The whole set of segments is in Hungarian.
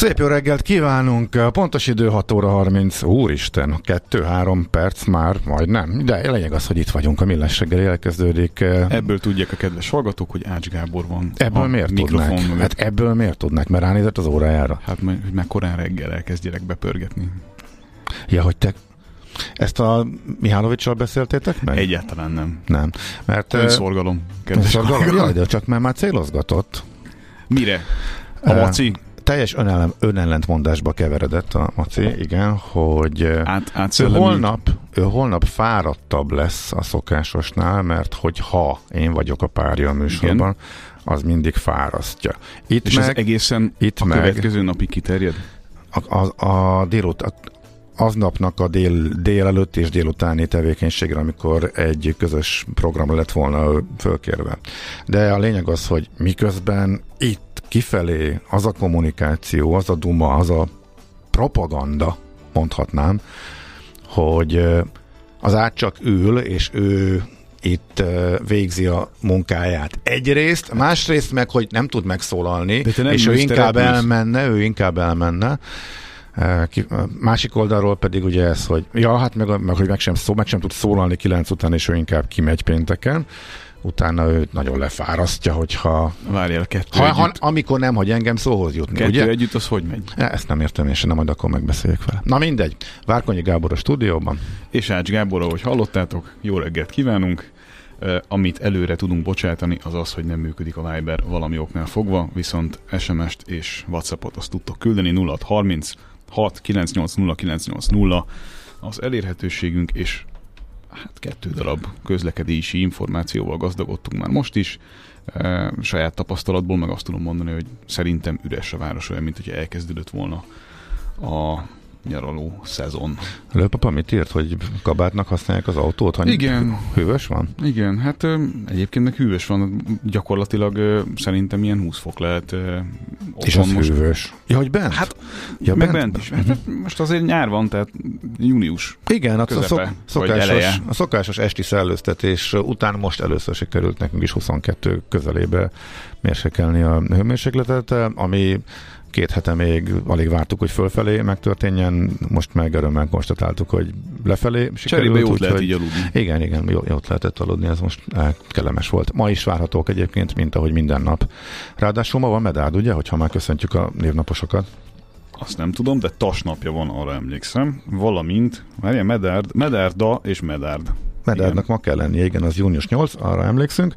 Szép jó reggelt kívánunk! Pontos idő 6 óra 30. Úristen, 2-3 perc már, majdnem. De lényeg az, hogy itt vagyunk, a millás reggeli elkezdődik. Ebből tudják a kedves hallgatók, hogy Ács Gábor van. Ebből miért tudnak? Hát ebből miért tudnak? Mert ránézett az órájára. Hát hogy már korán reggel elkezdjenek bepörgetni. Ja, hogy te ezt a Mihálovicsal beszéltétek meg? Egyáltalán nem. Nem. Mert... Önszorgalom, kedves Szorgalom? hallgatók. Jaj, de csak már már célozgatott. Mire? A maci? Teljes önellen, önellentmondásba keveredett a Maci, igen, hogy Át, ő átszellemült? holnap, ő holnap fáradtabb lesz a szokásosnál, mert hogy ha én vagyok a párja a műsorban, az mindig fárasztja. Itt És ez meg egészen itt a meg- következő napig kiterjed? a, a, a délut, a, aznapnak a dél, délelőtt és délutáni tevékenységre, amikor egy közös programra lett volna fölkérve. De a lényeg az, hogy miközben itt kifelé az a kommunikáció, az a duma, az a propaganda, mondhatnám, hogy az át csak ül, és ő itt végzi a munkáját. Egyrészt, másrészt meg, hogy nem tud megszólalni, és ő inkább elmenne, ő inkább elmenne. Másik oldalról pedig ugye ez, hogy ja, hát meg, meg hogy meg sem, szó, meg sem tud szólalni kilenc után, és ő inkább kimegy pénteken. Utána őt nagyon lefárasztja, hogyha Várjál, kettő ha, ha, amikor nem, hogy engem szóhoz jutni, Kettő ugye? együtt, az hogy megy? Ezt nem értem, és nem majd akkor megbeszéljük vele. Na mindegy. Várkonyi Gábor a stúdióban. És Ács Gábor, ahogy hallottátok, jó reggelt kívánunk. Amit előre tudunk bocsátani, az az, hogy nem működik a Viber valami oknál fogva, viszont SMS-t és WhatsAppot azt tudtok küldeni 0630 6 98 0980 az elérhetőségünk, és hát kettő darab közlekedési információval gazdagodtunk már most is. E, saját tapasztalatból meg azt tudom mondani, hogy szerintem üres a város olyan, mint hogyha elkezdődött volna a nyaraló szezon. Lőpapa mit írt, hogy kabátnak használják az autót? Ha Igen. Hűvös van? Igen, hát egyébként meg hűvös van, gyakorlatilag szerintem ilyen 20 fok lehet És az most. hűvös. Ja, hogy bent? Hát, ja, meg bent is. Hát, hát most azért nyár van, tehát június. Igen, hát a, közepe, szok, vagy szokásos, a szokásos esti szellőztetés után most először sikerült nekünk is 22 közelébe mérsékelni a hőmérsékletet, ami két hete még alig vártuk, hogy fölfelé megtörténjen, most meg örömmel konstatáltuk, hogy lefelé sikerült. Cserébe jót lehet úgyhogy- így aludni. Igen, igen, jó, jót lehetett aludni, ez most eh, kellemes volt. Ma is várhatók egyébként, mint ahogy minden nap. Ráadásul ma van medárd, ugye, hogyha már köszöntjük a névnaposokat. Azt nem tudom, de tas napja van, arra emlékszem. Valamint, várjál, Medárd, Medárda és Medárd. Medárdnak ma kell lennie, igen, az június 8, arra emlékszünk.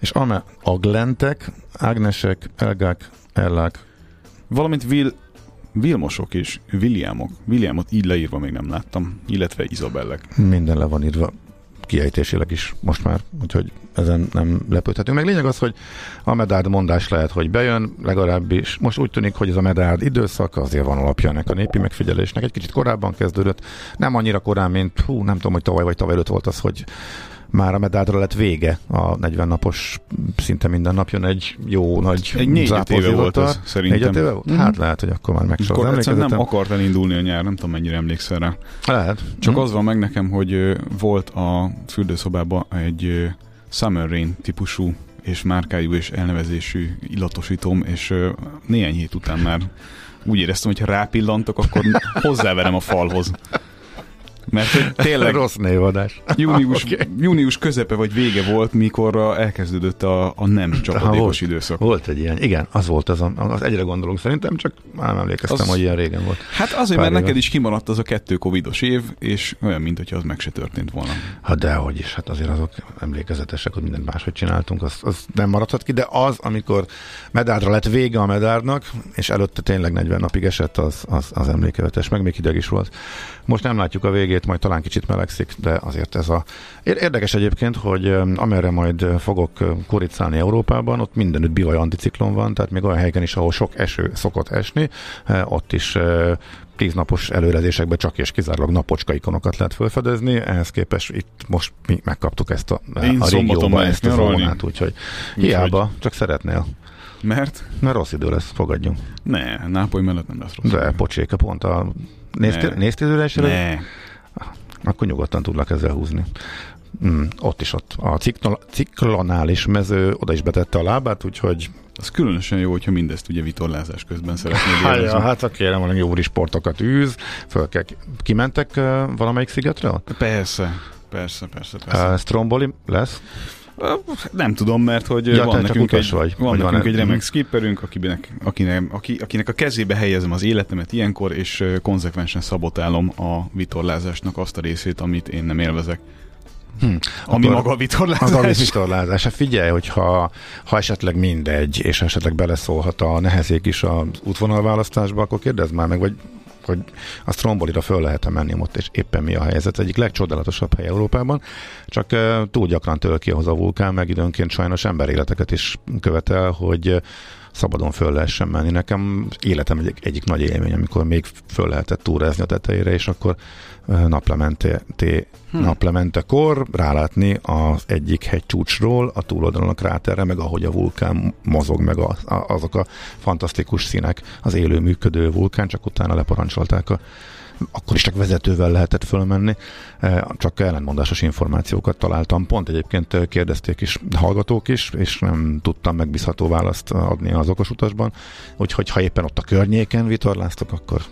És ame Aglentek, Ágnesek, Elgák, Ellák, Valamint Will, Vilmosok és Williamok. Williamot így leírva még nem láttam, illetve Izabellek. minden le van írva kiejtésileg is most már, úgyhogy ezen nem lepődhetünk. Meg lényeg az, hogy a medárd mondás lehet, hogy bejön, legalábbis most úgy tűnik, hogy ez a medárd időszak, azért van alapja ennek a népi megfigyelésnek. Egy kicsit korábban kezdődött, nem annyira korán, mint hú, nem tudom, hogy tavaly vagy tavaly előtt volt az, hogy már a medádra lett vége a 40 napos, szinte minden nap jön egy jó nagy Egy négy éve volt ez, szerintem. Négy éve volt? Mhm. Hát lehet, hogy akkor már Akkor az egyszerűen nem akart elindulni a nyár, nem tudom mennyire emlékszel rá. Lehet. Csak Hm. az van meg nekem, hogy volt a fürdőszobában egy Summer Rain típusú és márkájú és elnevezésű illatosítóm, és néhány hét után már úgy éreztem, hogy ha rápillantok, akkor hozzáverem a falhoz. Mert hogy tényleg Rossz névadás. június, Oké. június közepe vagy vége volt, mikor elkezdődött a, a nem volt. csapadékos időszak. Volt egy ilyen, igen, az volt az, az egyre gondolunk szerintem, csak már nem emlékeztem, Az- hogy ilyen régen volt. Hát azért, Pár mert éve. neked is kimaradt az a kettő covidos év, és olyan, mint hogyha az meg se történt volna. Hát dehogy is, hát azért azok emlékezetesek, hogy mindent máshogy csináltunk, az, az nem maradhat ki, de az, amikor medádra lett vége a medárnak, és előtte tényleg 40 napig esett, az, az, az emlékezetes, meg még hideg is volt. Most nem látjuk a végét, majd talán kicsit melegszik, de azért ez a... Ér- Érdekes egyébként, hogy amerre majd fogok ö, kuricálni Európában, ott mindenütt bivaj anticiklon van, tehát még olyan helyeken is, ahol sok eső szokott esni, ö, ott is ö, tíznapos előrezésekben csak és kizárólag napocska ikonokat lehet felfedezni, ehhez képest itt most mi megkaptuk ezt a, Én a régióba ezt a zónát, úgyhogy hiába, csak szeretnél. Mert Mert rossz idő lesz, fogadjunk. ne, Nápoly mellett nem lesz rossz. De pocséka pont a... Néztél, néztél? Ne. Akkor nyugodtan tudlak ezzel húzni. Mm, ott is ott. A ciklon, ciklonális mező oda is betette a lábát, úgyhogy... Az különösen jó, hogyha mindezt ugye vitorlázás közben szeretnéd Hát, élvezni. ja, hát a kérem, valami jó sportokat űz. Föl kell, kimentek uh, valamelyik szigetről? Persze, persze, persze, persze. Uh, Stromboli lesz? Nem tudom, mert hogy Ja, van nekünk, egy, vagy, van vagy van nekünk egy- egy remek Mhm. skipperünk, akinek, akinek, aki, akinek a kezébe helyezem az életemet ilyenkor, és konzekvensen szabotálom a vitorlázásnak azt a részét, amit én nem élvezek. Hm. Ami Akkor- maga a Az a vitorlázás. vitorlázás. Hát figyelj, hogyha ha esetleg mindegy, és esetleg beleszólhat a nehezék is az útvonalválasztásba, akkor kérdezd már meg, vagy hogy a Strombolira föl lehet menni ott, és éppen mi a helyzet. Egyik legcsodálatosabb hely Európában, csak túl gyakran től ki ahhoz a vulkán, meg időnként sajnos emberéleteket is követel, hogy szabadon föl lehessen menni. Nekem életem egyik, egyik nagy élmény, amikor még föl lehetett túrázni a tetejére, és akkor naplemente, té, Hm. naplementekor rálátni az egyik hegycsúcsról a túloldalon a kráterre, meg ahogy a vulkán mozog, meg a, a, azok a fantasztikus színek, az élő működő vulkán, csak utána leparancsolták a akkor is csak vezetővel lehetett fölmenni, Eh, csak ellentmondásos információkat találtam. Pont egyébként eh, kérdezték is hallgatók is, és nem tudtam megbízható választ adni az okosutasban, úgyhogy ha éppen ott a környéken vitorláztok, akkor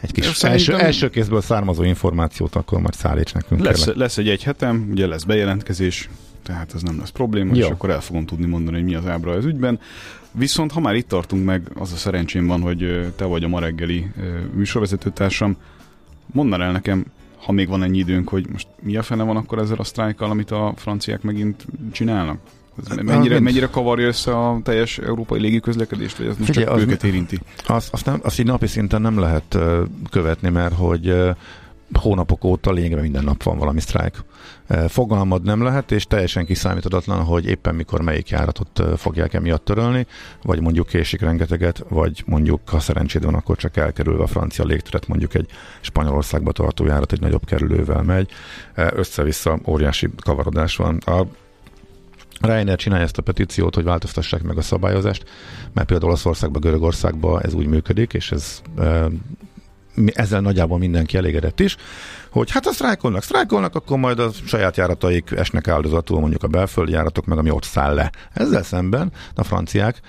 egy kis első, első kézből származó információt akkor majd szállíts nekünk. Lesz, kérlek. lesz egy egy hetem, ugye lesz bejelentkezés, tehát ez nem lesz probléma, Jó. és akkor el fogom tudni mondani, hogy mi az ábra az ügyben. Viszont ha már itt tartunk meg, az a szerencsém van, hogy te vagy a ma reggeli műsorvezetőtársam, mondd el nekem, ha még van ennyi időnk, hogy most mi a fene van akkor ezzel a sztrájkkal, amit a franciák megint csinálnak? Ez mennyire, mennyire kavarja össze a teljes európai légiközlekedést, vagy ez most Figyelj, csak az őket érinti? Azt, azt, nem, azt így napi szinten nem lehet követni, mert hogy hónapok óta lényegében minden nap van valami sztrájk. Uh, fogalmad nem lehet, és teljesen kiszámíthatatlan, hogy éppen mikor melyik járatot uh, fogják emiatt törölni, vagy mondjuk késik rengeteget, vagy mondjuk, ha szerencséd van, akkor csak elkerülve a francia légteret, mondjuk egy Spanyolországba tartó járat egy nagyobb kerülővel megy. Uh, össze-vissza óriási kavarodás van. A Ryanair csinálja ezt a petíciót, hogy változtassák meg a szabályozást, mert például Olaszországban, Görögországban ez úgy működik, és ez e, ezzel nagyjából mindenki elégedett is, hogy hát ha sztrájkolnak, sztrájkolnak, akkor majd a saját járataik esnek áldozatul, mondjuk a belföldi járatok, meg ami ott száll le. Ezzel szemben a franciák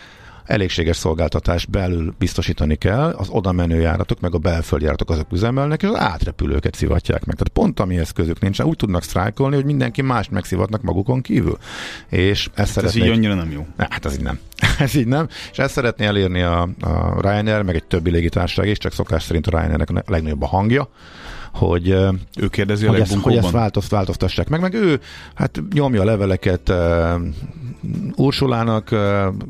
elégséges szolgáltatás belül biztosítani kell, az oda menő járatok, meg a belföldi járatok azok üzemelnek, és az átrepülőket szivatják meg. Tehát pont amihez közük nincsen, úgy tudnak sztrájkolni, hogy mindenki mást megszivatnak magukon kívül. És ezt Ez szeretnék... így annyira nem jó. Hát ez így nem. ez így nem. És ezt szeretné elérni a, a Ryanair, meg egy többi légitársaság is, csak szokás szerint a Ryanairnek a legnagyobb a hangja, hogy, Ő kérdezi a hogy, ezt, hogy ezt változt, változtassák meg. Meg ő hát nyomja a leveleket Ursulának,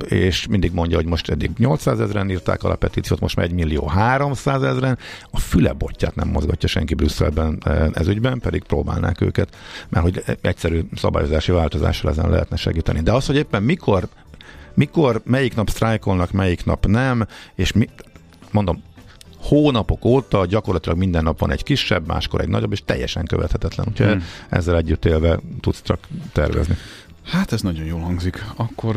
és mindig mondja, hogy most eddig 800 ezeren írták alá a petíciót, most már 1 millió 300 ezeren. A füle botját nem mozgatja senki Brüsszelben ez ügyben, pedig próbálnák őket, mert hogy egyszerű szabályozási változással ezen lehetne segíteni. De az, hogy éppen mikor mikor, melyik nap sztrájkolnak, melyik nap nem, és mi, mondom, hónapok óta gyakorlatilag minden nap van egy kisebb, máskor egy nagyobb, és teljesen követhetetlen. Úgyhogy Hmm. ezzel együtt élve tudsz csak tervezni. Hát ez nagyon jól hangzik. Akkor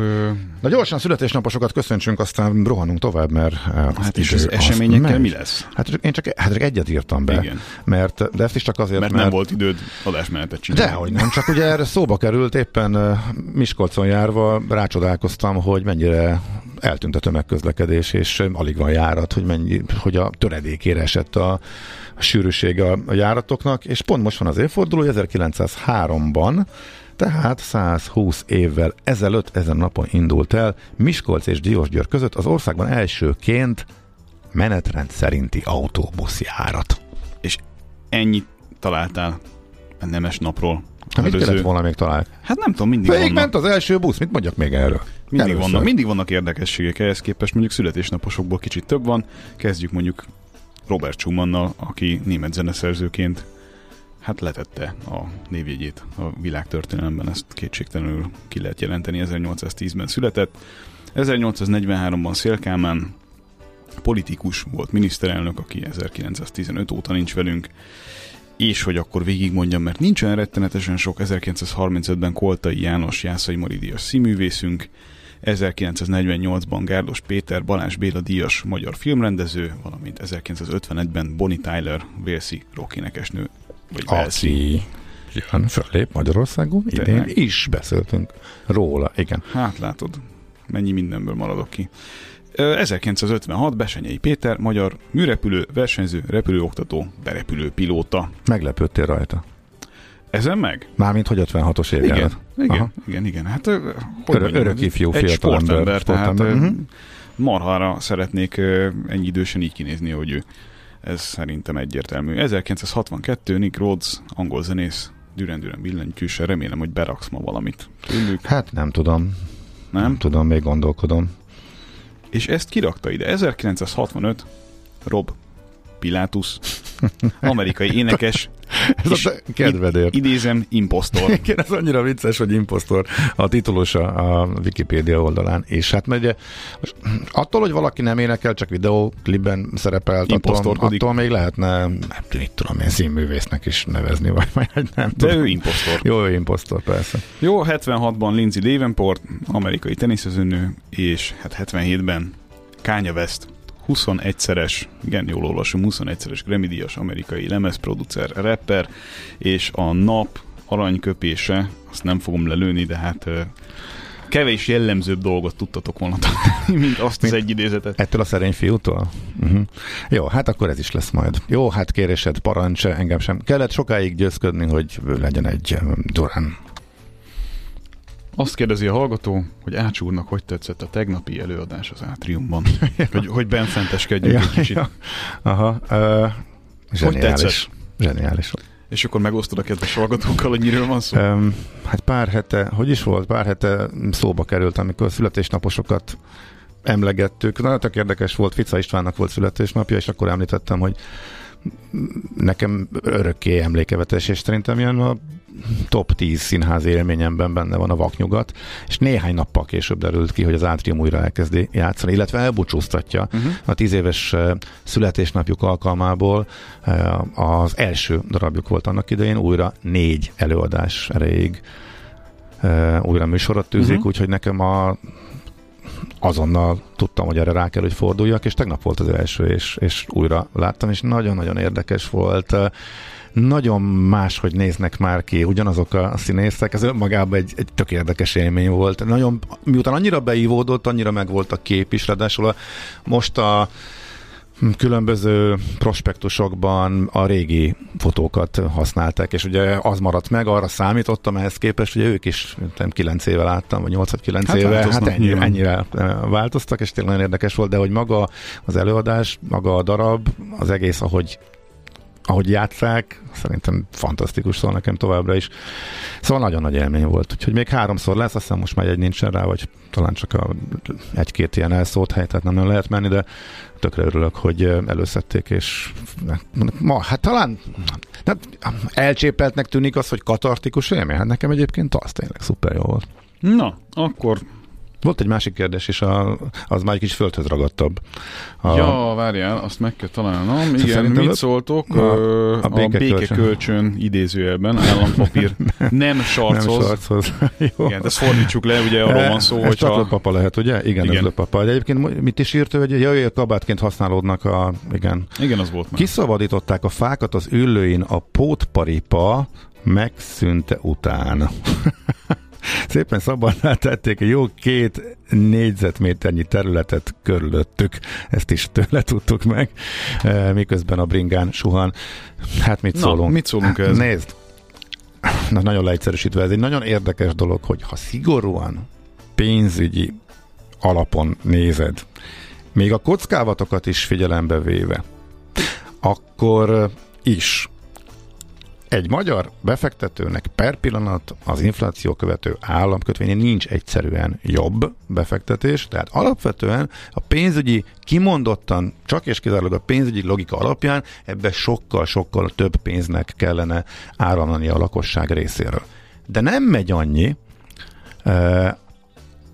Na gyorsan születésnaposokat köszöntsünk, aztán rohanunk tovább, mert hát és az eseményekkel mi lesz? Hát én csak, hát csak egyet írtam be, Igen. mert, de ezt is csak azért, Mert nem volt időd adásmenetet csinálni. Dehogy nem, csak ugye erre szóba került, éppen Miskolcon járva rácsodálkoztam, hogy mennyire eltűnt a tömegközlekedés, és alig van járat, hogy, mennyi, hogy a töredékére esett a, a sűrűség a, a járatoknak, és pont most van az évforduló, 1903-ban, tehát 120 évvel ezelőtt ezen napon indult el Miskolc és Diósgyőr között az országban elsőként menetrend szerinti autóbuszjárat. És ennyit találtál a nemes napról. Hát mit kellett volna még találni? Hát nem tudom, mindig Végig vannak, ment az első busz, mit mondjak még erről? mindig, Először. vannak, mindig vannak érdekességek ehhez képest, mondjuk születésnaposokból kicsit több van. Kezdjük mondjuk Robert Schumannal, aki német zeneszerzőként hát letette a névjegyét a világtörténelemben, ezt kétségtelenül ki lehet jelenteni, 1810-ben született. 1843-ban Szélkámán politikus volt miniszterelnök, aki 1915 óta nincs velünk, és hogy akkor végigmondjam, mert nincs olyan rettenetesen sok, 1935-ben Koltai János Jászai Mari díjas színművészünk, 1948-ban Gárdos Péter Balázs Béla díjas magyar filmrendező, valamint 1951-ben Bonnie Tyler Walesi rockénekesnő, vagy. Aki jön, fölép Magyarországon, idén Tényleg? is beszéltünk róla, igen. Hát látod, mennyi mindenből maradok ki. Ö, 1956 Besenyei Péter, magyar műrepülő, versenyző, repülőoktató, berepülő pilóta. Meglepődtél rajta. Ezen meg? Mármint, hogy 56-os Igen, évjárat. igen, Aha. igen, igen. Hát, hogy Örök- mondjam, örök ifjú egy sportember, tehát sportember, mhm. marhára szeretnék ennyi idősen így kinézni, hogy ő. Ez szerintem egyértelmű. 1962 Nick Rhodes, angol zenész, düren-düren billentyűse, remélem, hogy beraksz ma valamit tőlük, Hát nem tudom, nem nem? tudom, még gondolkodom. És ezt kirakta ide. 1965 Rob Pilatus, amerikai énekes, Ez És a te kedvedért. idézem, impostor. Igen, ez annyira vicces, hogy impostor a titulusa a Wikipédia oldalán. És hát ugye, most attól, hogy valaki nem énekel, csak videóklipben szerepelt, attól, attól még lehetne, mit tudom én, színművésznek is nevezni, vagy majd nem De tudom. ő impostor. Jó, ő impostor, persze. Jó, 76-ban Lindsay Davenport, amerikai teniszezőnő, és hát 77-ben Kanye West, 21-szeres, igen, jól olvasom, 21-szeres Grammy-díjas amerikai lemezproducer, rapper, és a nap aranyköpése, azt nem fogom lelőni, de hát kevés jellemzőbb dolgot tudtatok volna találni, mint azt az egy idézetet. Ettől a szerény fiútól? Uh-huh. Jó, hát akkor ez is lesz majd. Jó, hát kérésed, parancs, engem sem kellett sokáig győzködni, hogy legyen egy Durán. Azt kérdezi a hallgató, hogy Ács úrnak hogy tetszett a tegnapi előadás az átriumban. hogy, hogy benfenteskedjünk egy kicsit. Aha, uh, zseniális. tetszett? Zseniális. És akkor megosztod a kedves hallgatókkal, hogy miről van szó. Um, hát pár hete, hogy is volt, pár hete szóba került, amikor a születésnaposokat emlegettük. Nagyon tök érdekes volt, Fica Istvánnak volt születésnapja, és akkor említettem, hogy nekem örökké emlékevetes, és szerintem ilyen a top 10 színházi élményemben benne van a vaknyugat, és néhány nappal később derült ki, hogy az Átrium újra elkezdi játszani, illetve elbúcsúztatja Uh-huh. a tíz éves eh, születésnapjuk alkalmából eh, az első darabjuk volt annak idején, újra négy előadás erejéig eh, újra műsorot tűzik, uh-huh. úgyhogy nekem a azonnal tudtam, hogy erre rá kell, hogy forduljak, és tegnap volt az első, és, és újra láttam, és nagyon-nagyon érdekes volt. Nagyon más, hogy néznek már ki ugyanazok a színészek, ez önmagában egy, egy tök érdekes élmény volt. Nagyon, miután annyira beívódott, annyira meg volt a kép is, ráadásul a, most a különböző prospektusokban a régi fotókat használták, és ugye az maradt meg, arra számítottam ehhez képest, ugye ők is nem 9 éve láttam, vagy 8 vagy 9 Hát éve, hát ennyire, nyilván. ennyire eh, változtak, és tényleg nagyon érdekes volt, de hogy maga az előadás, maga a darab, az egész, ahogy ahogy játszák, szerintem fantasztikus szól nekem továbbra is. Szóval nagyon nagy élmény volt. Úgyhogy még háromszor lesz, azt hiszem most már egy nincsen rá, vagy talán csak a, egy-két ilyen elszólt hely, tehát nem nagyon lehet menni, de tökre örülök, hogy előszedték, és ma, hát talán hát elcsépeltnek tűnik az, hogy katartikus élmény. Hát nekem egyébként az tényleg szuper jó volt. Na, akkor Volt egy másik kérdés, és a, az már egy kis földhöz ragadtabb. A, ja, várjál, azt meg kell találnom. Igen, Szerintem mit szóltok? a- A, a a békekölcsön. békekölcsön idézőjelben, állampapír nem nem sarcoz. sarchoz. Jó. Igen, ezt fordítsuk le, ugye arról van szó, hogy ha... papa lehet, ugye? Igen, igen. ez Igen. löpapa. De egyébként mit is írt ő, hogy jaj, kabátként használódnak a... Igen. Igen, az volt már. Kiszabadították a fákat az üllőin a pótparipa megszűnte után. Szépen szabadná tették egy jó két négyzetméternyi területet körülöttük. Ezt is tőle tudtuk meg, eh, miközben a bringán suhan. Hát mit Na, szólunk? mit szólunk ehhez? Nézd, na, nagyon leegyszerűsítve, ez egy nagyon érdekes dolog, hogy ha szigorúan pénzügyi alapon nézed, még a kockávatokat is figyelembe véve, akkor is egy magyar befektetőnek per pillanat az infláció követő államkötvényén nincs egyszerűen jobb befektetés, tehát alapvetően a pénzügyi kimondottan, csak és kizárólag a pénzügyi logika alapján ebbe sokkal-sokkal több pénznek kellene áramlani a lakosság részéről. De nem megy annyi,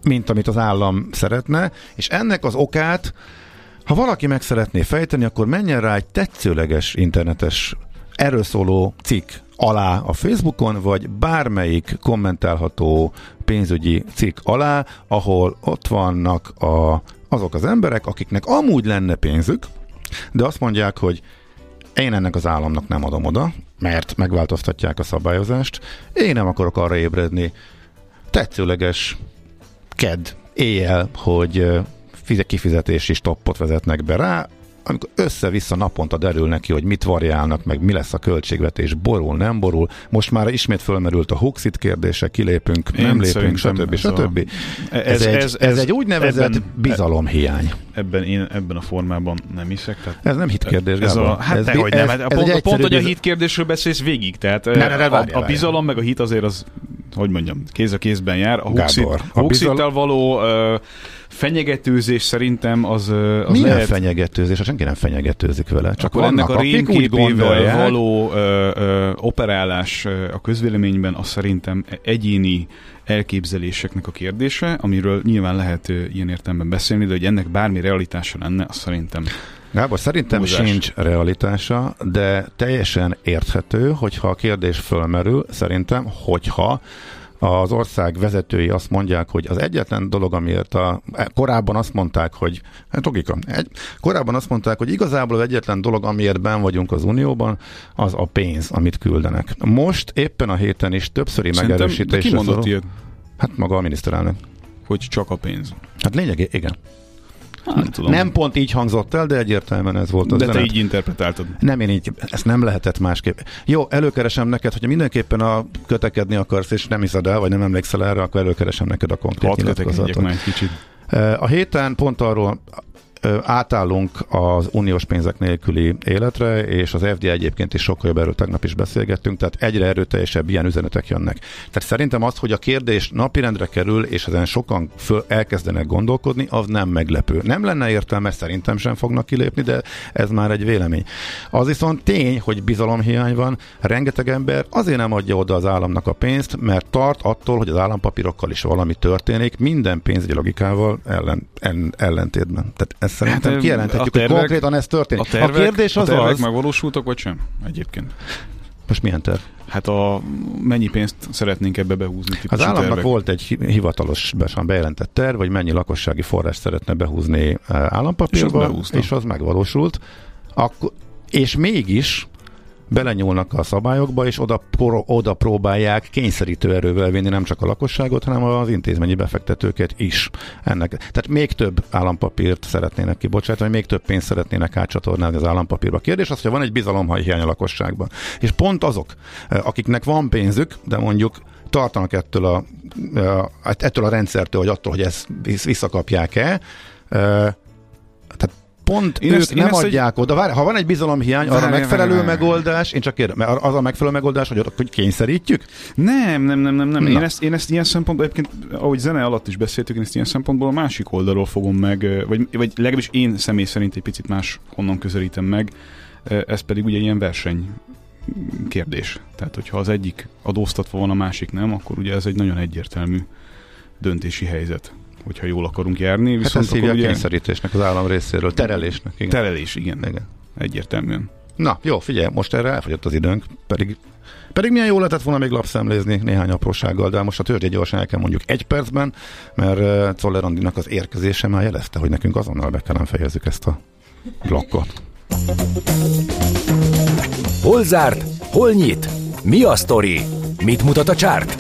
mint amit az állam szeretne, és ennek az okát, ha valaki meg szeretné fejteni, akkor menjen rá egy tetszőleges internetes erről szóló cikk alá a Facebookon, vagy bármelyik kommentálható pénzügyi cikk alá, ahol ott vannak a, azok az emberek, akiknek amúgy lenne pénzük, de azt mondják, hogy én ennek az államnak nem adom oda, mert megváltoztatják a szabályozást, én nem akarok arra ébredni, tetszőleges ked éjjel, hogy kifizetési stoppot vezetnek be rá, amikor össze-vissza naponta derül neki, hogy mit variálnak, meg mi lesz a költségvetés, borul, nem borul. Most már ismét fölmerült a Huxit kérdése, kilépünk, Én nem lépünk, stb. ez a- stb. Ez, Ez, ez, egy, ez, ez egy úgynevezett ebben, bizalomhiány. ebben én ebben a formában nem hiszek. Tehát Ez nem hitkérdés, ez Gábor. a, hát ez, ez, hogy nem, hát ez pont, egy pont, hogy a egyszerű hit kérdésről beszélsz végig, tehát Ne, ne, ne, a, várjál, a várjál. bizalom meg a hit azért az, hogy mondjam, kéz a kézben jár. A Huxit, a a Huxittal bizalom- való ö, fenyegetőzés szerintem az, az Milyen lehet, fenyegetőzés? Senki nem fenyegetőzik vele. Csak akkor ennek a rémképével való ö, ö, operálás ö, a közvéleményben az szerintem egyéni elképzeléseknek a kérdése, amiről nyilván lehet ö, ilyen értelemben beszélni, de hogy ennek bármi realitása lenne, az szerintem Gábor, szerintem Túlzás. sincs realitása, de teljesen érthető, hogyha a kérdés fölmerül, szerintem, hogyha az ország vezetői azt mondják, hogy az egyetlen dolog, amiért a, korábban azt mondták, hogy, hát logika, egy, korábban azt mondták, hogy igazából az egyetlen dolog, amiért ben vagyunk az Unióban, az a pénz, amit küldenek. Most éppen a héten is többszöri Szerintem, de ki megerősítésre mondott szorul- ilyet, Hát maga a miniszterelnök. hogy csak a pénz? Hát lényegében igen. Hát, nem tudom. Nem pont így hangzott el, de egyértelműen ez volt az de te üzenet. így interpretáltad. Nem, én így, ezt nem lehetett másképp. Jó, előkeresem neked, hogyha mindenképpen a kötekedni akarsz, és nem hiszed el, vagy nem emlékszel erre, akkor előkeresem neked a konkrét Hadd nyilatkozatot. kicsit. A héten pont arról átállunk az uniós pénzek nélküli életre, és az FD egyébként is sokkal jobb erről tegnap is beszélgettünk, tehát egyre erőteljesebb ilyen üzenetek jönnek. Tehát szerintem az, hogy a kérdés napirendre kerül, és ezen sokan föl elkezdenek gondolkodni, az nem meglepő. Nem lenne értelme, szerintem sem fognak kilépni, de ez már egy vélemény. Az viszont tény, hogy bizalomhiány van, rengeteg ember azért nem adja oda az államnak a pénzt, mert tart attól, hogy az állampapírokkal is valami történik, minden pénzügyi logikával ellen, en, ellentétben. Tehát ezt szerintem Hát, kijelenthetjük, a hogy tervek- konkrétan ez A, történik. tervek, a kérdés a az tervek az, megvalósultak, vagy sem? Egyébként. most milyen terv? Hát a mennyi pénzt szeretnénk ebbe behúzni? Az államnak tervek? volt egy hi- hivatalosan bejelentett terv, hogy mennyi lakossági forrás szeretne behúzni eh, És az állampapírba, és az megvalósult. Akkor, és mégis belenyúlnak a szabályokba, és oda, pro, oda próbálják kényszerítő erővel vinni nem csak a lakosságot, hanem az intézményi befektetőket is. Ennek. Tehát még több állampapírt szeretnének kibocsátani, még több pénzt szeretnének átcsatornázni az állampapírba. Kérdés az, hogy van egy bizalomhiány a lakosságban. És pont azok, eh, akiknek van pénzük, de mondjuk tartanak ettől a, eh, ettől a rendszertől, vagy attól, hogy ezt visszakapják-e, eh, pont Én ők ezt- nem ezt adják oda. Várj, ha van egy bizalomhiány, arra Várjál, megfelelő várjál, várjál. megoldás, én csak kérdem, az a megfelelő megoldás, hogy, hogy kényszerítjük? Nem, nem, nem, nem, nem. Na. Én ezt, én ezt ilyen szempontból, egyébként, ahogy zene alatt is beszéltük, én ezt ilyen szempontból a másik oldalról fogom meg, vagy, vagy legalábbis én személy szerint egy picit más honnan közelítem meg. Ez pedig ugye ilyen verseny kérdés. Tehát, hogyha az egyik adóztatva van, a másik nem, akkor ugye ez egy nagyon egyértelmű döntési helyzet. Hogyha jól akarunk járni. Hát Viszont ezt hívják ugye kényszerítésnek az állam részéről, terelésnek. Igen. terelés, igen, igen. egyértelműen. Na, jó, figyelj, most erre elfogyott az időnk, pedig pedig milyen jó lehetett volna még lapszemlézni néhány aprósággal, de most a törgye gyorsan el kell mondjuk egy percben, mert uh, Czoller Andinak az érkezése már jelezte, hogy nekünk azonnal be kellene fejezzük ezt a blokkot. Hol zárt? Hol nyit? Mi a sztori? Mit mutat a csárt?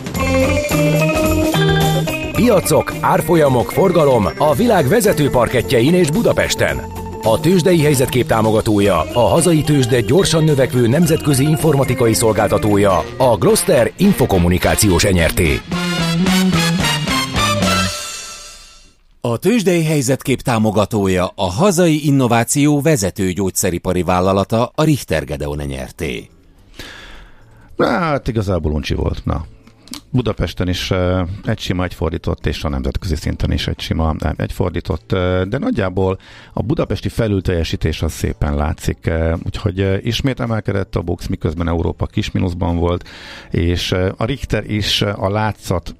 Piacok, árfolyamok, forgalom a világ vezető parketjein és Budapesten. A tőzsdei helyzetkép támogatója, a hazai tőzsde gyorsan növekvő nemzetközi informatikai szolgáltatója, a Gloster Infokommunikációs enyerté. A tőzsdei helyzetkép támogatója a hazai innováció vezető gyógyszeripari vállalata a Richter Gedeon nyerté. Hát igazából uncsi volt, na. Budapesten is uh, egy sima, egy fordított, és a nemzetközi szinten is egy sima, egy fordított, uh, de nagyjából a budapesti felülteljesítés az szépen látszik, úgyhogy ismét emelkedett a Bux, miközben Európa kis mínuszban volt, és a Richter is a látszat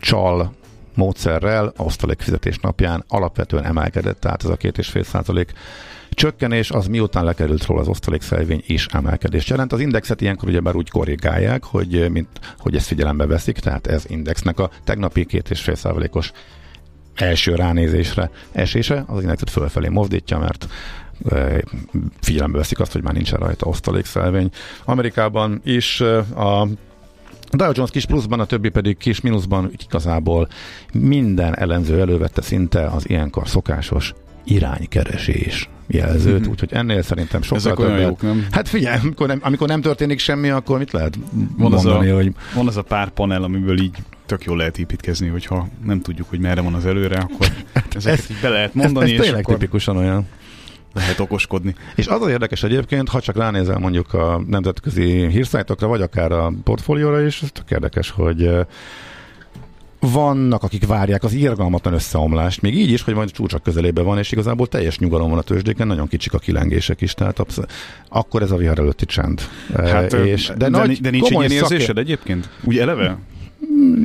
csal módszerrel osztalék fizetés napján alapvetően emelkedett, tehát ez a két és fél százalék csökkenés, az miután lekerült róla az osztalékszelvény is emelkedés jelent. Az indexet ilyenkor ugyebár úgy korrigálják, hogy, mint, hogy ezt figyelembe veszik, tehát ez indexnek a tegnapi két és fél százalékos első ránézésre esése, az indexet fölfelé mozdítja, mert figyelembe veszik azt, hogy már nincsen rajta osztalékszelvény. Amerikában is a Dow Jones kis pluszban, a többi pedig kis mínuszban, igazából minden elemző elővette szinte az ilyenkor szokásos iránykeresés jelzőt, mm-hmm. úgyhogy ennél szerintem sokkal Ezek többet. jók, nem? Hát figyelj, amikor nem, amikor nem történik semmi, akkor mit lehet Van az, mondani, a, hogy van az a pár panel, amiből így tök jól lehet építkezni, hogyha nem tudjuk, hogy merre van az előre, akkor ezeket ez- így be lehet ez, mondani, ez és tényleg akkor tipikusan olyan. lehet okoskodni. És az az érdekes egyébként, ha csak ránézel mondjuk a nemzetközi hírszájtokra, vagy akár a portfólióra is, ez tök érdekes, hogy vannak, akik várják az irgalmatlan összeomlást, még így is, hogy majd csúcsak közelében van, és igazából teljes nyugalom van a tőzsdéken, nagyon kicsik a kilengések is, tehát absz- akkor ez a vihar előtti csend. Eh, Hát, és, de, de, nagy, de nincs egy ilyen érzésed egyébként? Úgy eleve?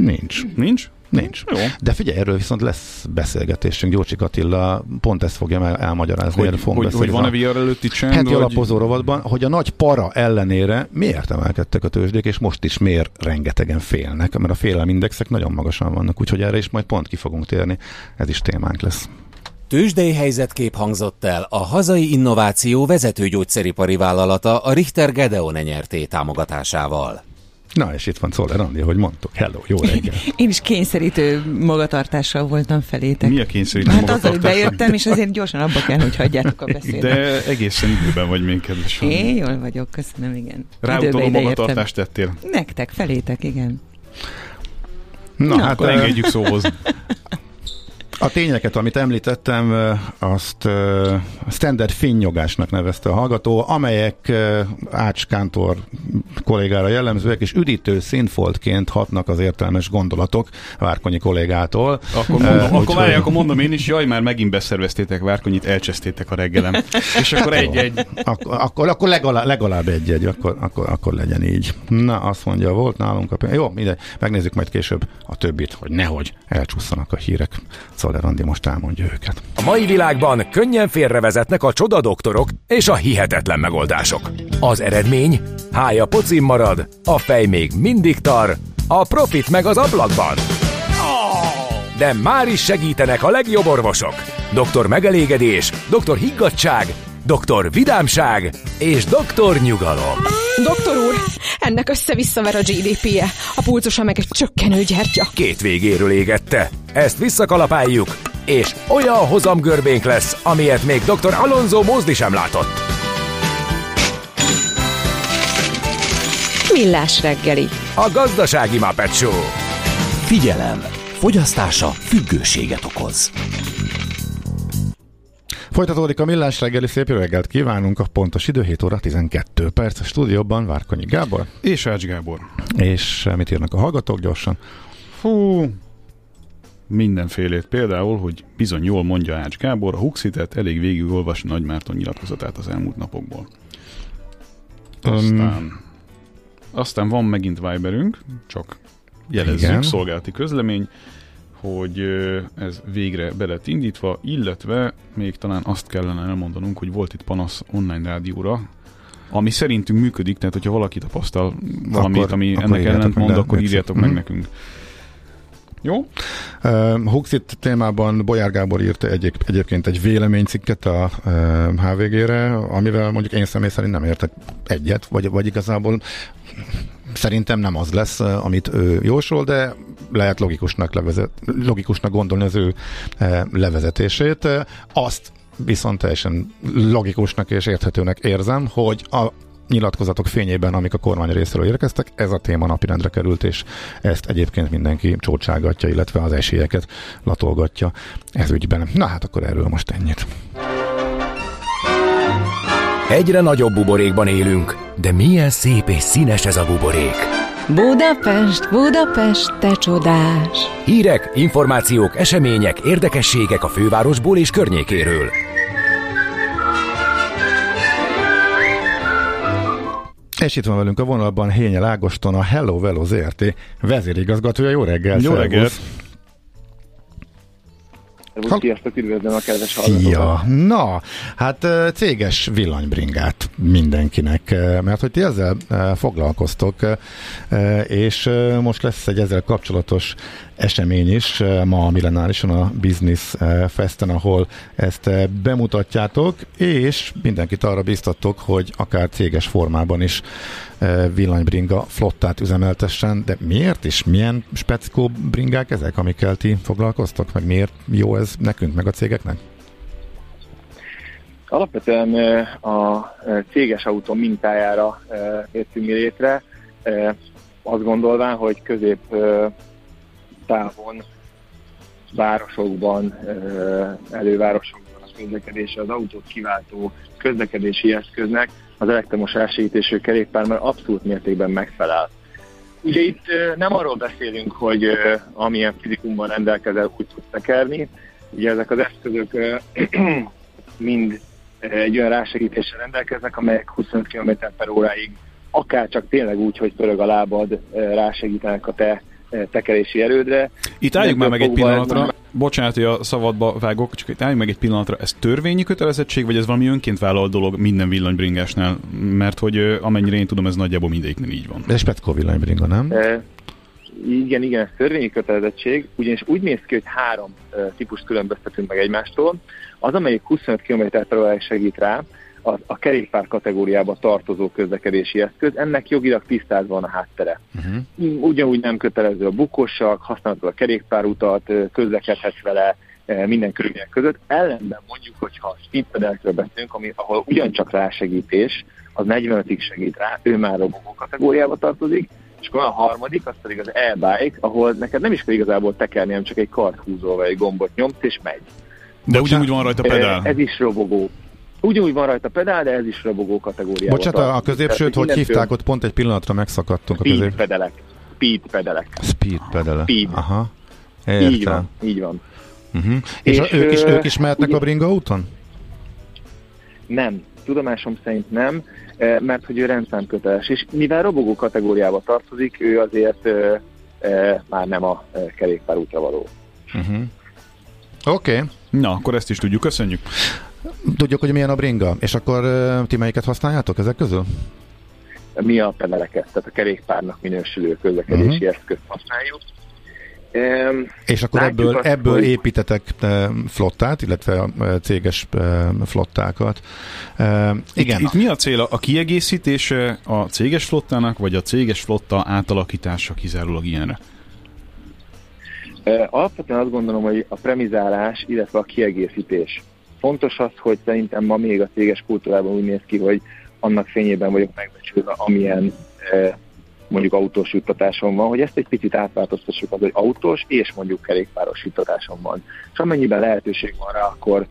Nincs. Nincs? Nincs. Jó. De figyelj, erről viszont lesz beszélgetésünk. Gyurcsik Attila pont ezt fogja el- elmagyarázni. Hogy, fogunk hogy, hogy beszélni. van-e VR előtti csend? heti vagy- alapozó rovatban, hogy a nagy para ellenére miért emelkedtek a tőzsdék, és most is miért rengetegen félnek, mert a félelmindexek nagyon magasan vannak, úgyhogy erre is majd pont ki fogunk térni, ez is témánk lesz. Tőzsdei helyzetkép hangzott el a hazai innováció vezető gyógyszeripari vállalata a Richter Gedeon nyerté támogatásával. Na, és itt van Czoller Andi, hogy mondtuk. Hello, jó reggel. Én is kényszerítő magatartással voltam felétek. Mi a kényszerítő Hát azzal, hogy bejöttem, és azért gyorsan abba kell, hogy hagyjátok a beszédet. De egészen időben vagy még, kedves. Én jól vagyok, köszönöm, igen. Ráutaló magatartást tettél. Nektek, felétek, igen. Na, Na, hát Akkor engedjük szóhoz. A tényeket, amit említettem, azt standard finnyogásnak nevezte a hallgató, amelyek Ács Kántor kollégára jellemzőek, és üdítő színfoltként hatnak az értelmes gondolatok Várkonyi kollégától. Akkor mondom, akkor várj, akkor mondom én is, jaj, már megint beszerveztétek Várkonyit, elcsesztétek a reggelem. És akkor egy-egy. Ak- akkor, akkor legalább, legalább egy-egy, akkor, akkor, akkor legyen így. Na, azt mondja, volt nálunk a... Jó, mindegy, megnézzük majd később a többit, hogy nehogy elcsúszanak a hírek. Szoller Andi most elmondja őket. A mai világban könnyen félrevezetnek a csoda doktorok és a hihetetlen megoldások. Az eredmény? Hája pocim marad, a fej még mindig tar, a profit meg az ablakban. De már is segítenek a legjobb orvosok. Doktor megelégedés, doktor higgadság, doktor vidámság és doktor nyugalom. Doktor úr, ennek össze-visszaver a GDP-je, a pulcosa meg egy csökkenő gyertya. Két végéről égette. Ezt visszakalapáljuk, és olyan hozamgörbénk lesz, amilyet még dr. Alonso Mózdi sem látott. Millás reggeli. A gazdasági Muppet Show. Figyelem! Fogyasztása függőséget okoz. Folytatódik a millás reggeli, szép jó reggelt kívánunk, a pontos idő 7 óra 12 perc. A stúdióban Várkonyi Gábor, És Ács Gábor. és mit írnak a hallgatók gyorsan? Fú, mindenfélét. Például, hogy bizony jól mondja Ács Gábor, a Huxitet elég végig olvasni Nagy Márton nyilatkozatát az elmúlt napokból. Aztán, aztán van megint Viberünk, csak jelezzük, Igen. szolgálati közlemény, hogy ez végre be lett indítva, illetve még talán azt kellene elmondanunk, hogy volt itt panasz online rádióra, ami szerintünk működik, tehát hogyha valaki tapasztal valamit, akkor, ami akkor ennek ellent mond, akkor írjátok meg mm. nekünk. Jó? Uh, Huxit témában Bolyár Gábor írt egy, egyébként egy véleménycikket a uh, HVG-re, amivel mondjuk én személy szerint nem értek egyet, vagy, vagy igazából szerintem nem az lesz, amit ő jósol, de lehet logikusnak, levezet, logikusnak gondolni az ő levezetését. Azt viszont teljesen logikusnak és érthetőnek érzem, hogy a nyilatkozatok fényében, amik a kormány részéről érkeztek, ez a téma napirendre került, és ezt egyébként mindenki csócságatja, illetve az esélyeket latolgatja ez ügyben. Na hát akkor erről most ennyit. Egyre nagyobb buborékban élünk, de milyen szép és színes ez a buborék. Budapest, Budapest, te csodás! Hírek, információk, események, érdekességek a fővárosból és környékéről. És itt van velünk a vonalban Hényel Ágoston, a Hello Velo ZRT vezérigazgatója. Jó reggel! Jó reggel! Sziasztok, üdvözlöm a kedves! Ja, na, hát céges villanybringát mindenkinek, mert hogy ti ezzel foglalkoztok, és most lesz egy ezzel kapcsolatos esemény is ma a Millenárison a Business Festen, ahol ezt bemutatjátok, és mindenkit arra biztattok, hogy akár céges formában is villanybringa flottát üzemeltessen, de miért is? Milyen speckó bringák ezek, amikkel ti foglalkoztok? Meg miért jó ez nekünk, meg a cégeknek? Alapvetően a céges autó mintájára értünk mi létre, azt gondolván, hogy közép távon városokban, elővárosokban a közlekedés az autót kiváltó közlekedési eszköznek az elektromos elsegítésű kerékpár már abszolút mértékben megfelel. Ugye itt nem arról beszélünk, hogy amilyen fizikumban rendelkezel, úgy tudsz tekerni. Ugye ezek az eszközök mind egy olyan rásegítéssel rendelkeznek, amelyek 25 km per óráig akár csak tényleg úgy, hogy pörög a lábad, rásegítenek a te tekerési erődre. Itt álljunk már meg egy pillanatra, ez... bocsánat, hogy a szabadba vágok, csak itt álljunk meg egy pillanatra, ez törvényi kötelezettség, vagy ez valami önként vállalt dolog minden villanybringásnál? Mert hogy amennyire én tudom, ez nagyjából mindegyiknél így van. De speckó villanybringa, nem? E, igen, igen, ez törvényi kötelezettség, ugyanis úgy néz ki, hogy három típust különböztetünk meg egymástól. Az, amelyik 25 km h segít rá, a, a kerékpár kategóriába tartozó közlekedési eszköz. Ennek jogilag tisztázva van a háttere. Uh-huh. Ugyanúgy nem kötelező a bukossak, használhatod a kerékpárutat, közlekedhetsz vele minden körülmények között. Ellenben mondjuk, hogyha speedpedelekről beszélünk, ami, ahol ugyancsak rásegítés, az 45-ig segít rá, ő már robogó kategóriába tartozik, és akkor a harmadik, az pedig az e-bike, ahol neked nem is kell igazából tekerni, hanem csak egy karthúzó vagy egy gombot nyomsz, és megy. De ugyanúgy van rajta pedál. Ez is robogó. Ugyanúgy van rajta pedál, de ez is robogó kategóriában. Bocsánat, a középsőt hogy hívták? Ott pont egy pillanatra megszakadtunk. Speed a közép... pedelek. Speed pedelek. Speed pedelek. Speed. Aha. Értem. Így van, így van. Uh-huh. És, és ők, is, ők is mehetnek ugye, a bringa úton? Nem, tudomásom szerint nem, mert hogy ő rendszámköteles, és mivel robogó kategóriába tartozik, ő azért e, e, már nem a kerékpárútra való. Uh-huh. Oké. Okay. Na, akkor ezt is tudjuk, köszönjük. Tudjuk, hogy milyen a bringa, és akkor ti melyiket használjátok ezek közül? Mi a pedeleket, tehát a kerékpárnak minősülő közlekedési uh-huh. eszközt használjuk. Um, és akkor ebből, azt, ebből hogy... építetek flottát, illetve céges flottákat. Uh, igen. Itt, itt mi a cél? A kiegészítése a céges flottának, vagy a céges flotta átalakítása kizárólag ilyenre? Alapvetően azt gondolom, hogy a premizálás, illetve a kiegészítés. Fontos az, hogy szerintem ma még a céges kultúrában úgy néz ki, hogy annak fényében vagyok megbecsülve, amilyen mondjuk autós juttatásom van, hogy ezt egy picit átváltoztassuk az, hogy autós és mondjuk kerékpáros juttatásom van. És amennyiben lehetőség van rá, akkor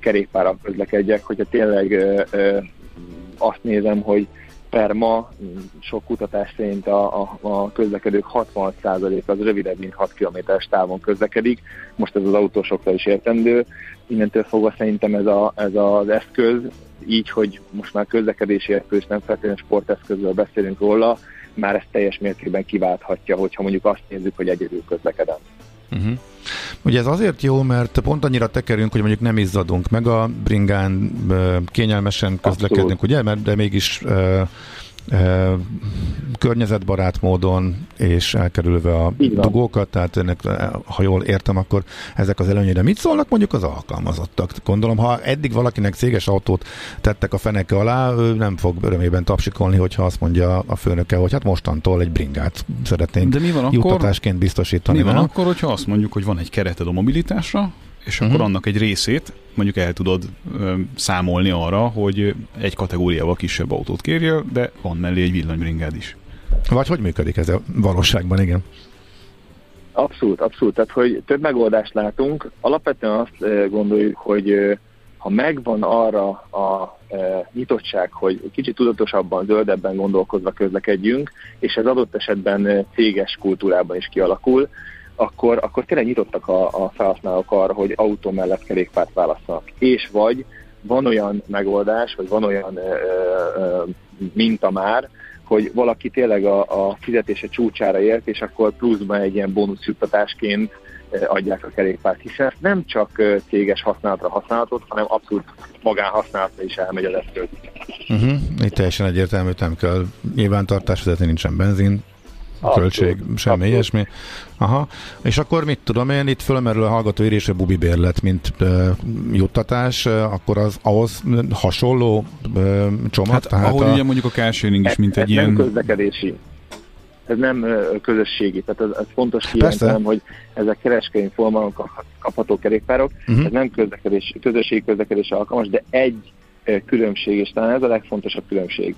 kerékpárral közlekedjek, hogyha tényleg azt nézem, hogy per ma sok kutatás szerint a, a, a közlekedők 60% az rövidebb, mint 6 km távon közlekedik. Most ez az autósokra is értendő. Innentől fogva szerintem ez, a, ez az eszköz, így, hogy most már közlekedési eszköz, nem feltétlenül sporteszközről beszélünk róla, már ezt teljes mértékben kiválthatja, hogyha mondjuk azt nézzük, hogy egyedül közlekedem. Uh-huh. Ugye ez azért jó, mert pont annyira tekerünk, hogy mondjuk nem izzadunk meg a bringán, kényelmesen közlekedünk, Abszolút. ugye, mert de mégis környezetbarát módon, és elkerülve a dugókat, tehát ennek, ha jól értem, akkor ezek az előnyére mit szólnak mondjuk az alkalmazottak? Gondolom, ha eddig valakinek céges autót tettek a feneke alá, ő nem fog örömében tapsikolni, hogyha azt mondja a főnöke, hogy hát mostantól egy bringát szeretnénk De mi van juttatásként akkor, biztosítani. Mi van nem? akkor, hogyha azt mondjuk, hogy van egy kereted a mobilitásra, és akkor uh-huh. annak egy részét mondjuk el tudod ö, számolni arra, hogy egy kategóriával kisebb autót kérjél, de van mellé egy villanybringád is. Vagy hogy működik ez a valóságban, igen? Abszolút, abszolút. Tehát, hogy több megoldást látunk. Alapvetően azt gondoljuk, hogy ha megvan arra a nyitottság, hogy kicsit tudatosabban, zöldebben gondolkozva közlekedjünk, és ez adott esetben céges kultúrában is kialakul, akkor, akkor tényleg nyitottak a, a felhasználók arra, hogy autó mellett kerékpárt választanak. És vagy van olyan megoldás, vagy van olyan ö, ö, minta már, hogy valaki tényleg a, a fizetése csúcsára ért, és akkor pluszban egy ilyen bónuszjuttatásként adják a kerékpárt, hiszen nem csak céges használatra használható, hanem abszolút magánhasználatra is elmegy az eszköz. Uh-huh. Itt teljesen egyértelmű, nem kell nyilvántartás vezetni, nincsen benzin, költség, Abszolút. semmi Abszolút. ilyesmi. Aha. És akkor mit tudom én, itt fölmerül a hallgató írés, a bubi bérlet, mint uh, juttatás, uh, akkor az ahhoz hasonló uh, csomag? Hát, tehát ahogy a... ugye mondjuk a carsharing is, mint ez, egy ez ilyen... Nem közlekedési. Ez nem uh, közösségi, tehát ez, ez fontos kijelentenem, hogy ezek kereskedelmi formában kapható kerékpárok, uh-huh. ez nem közlekedés, közösségi közlekedés alkalmas, de egy különbség, és talán ez a legfontosabb különbség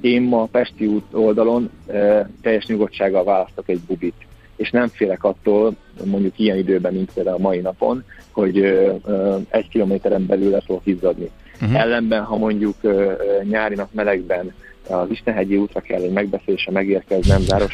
én ma a Pesti út oldalon e, teljes nyugodtsággal választok egy bubit, és nem félek attól, mondjuk ilyen időben, mint például a mai napon, hogy egy kilométeren belül le fogok izzadni. Uh-huh. Ellenben, ha mondjuk nyári nap melegben az Istenhegyi útra kell egy megbeszélésre megérkeznem záros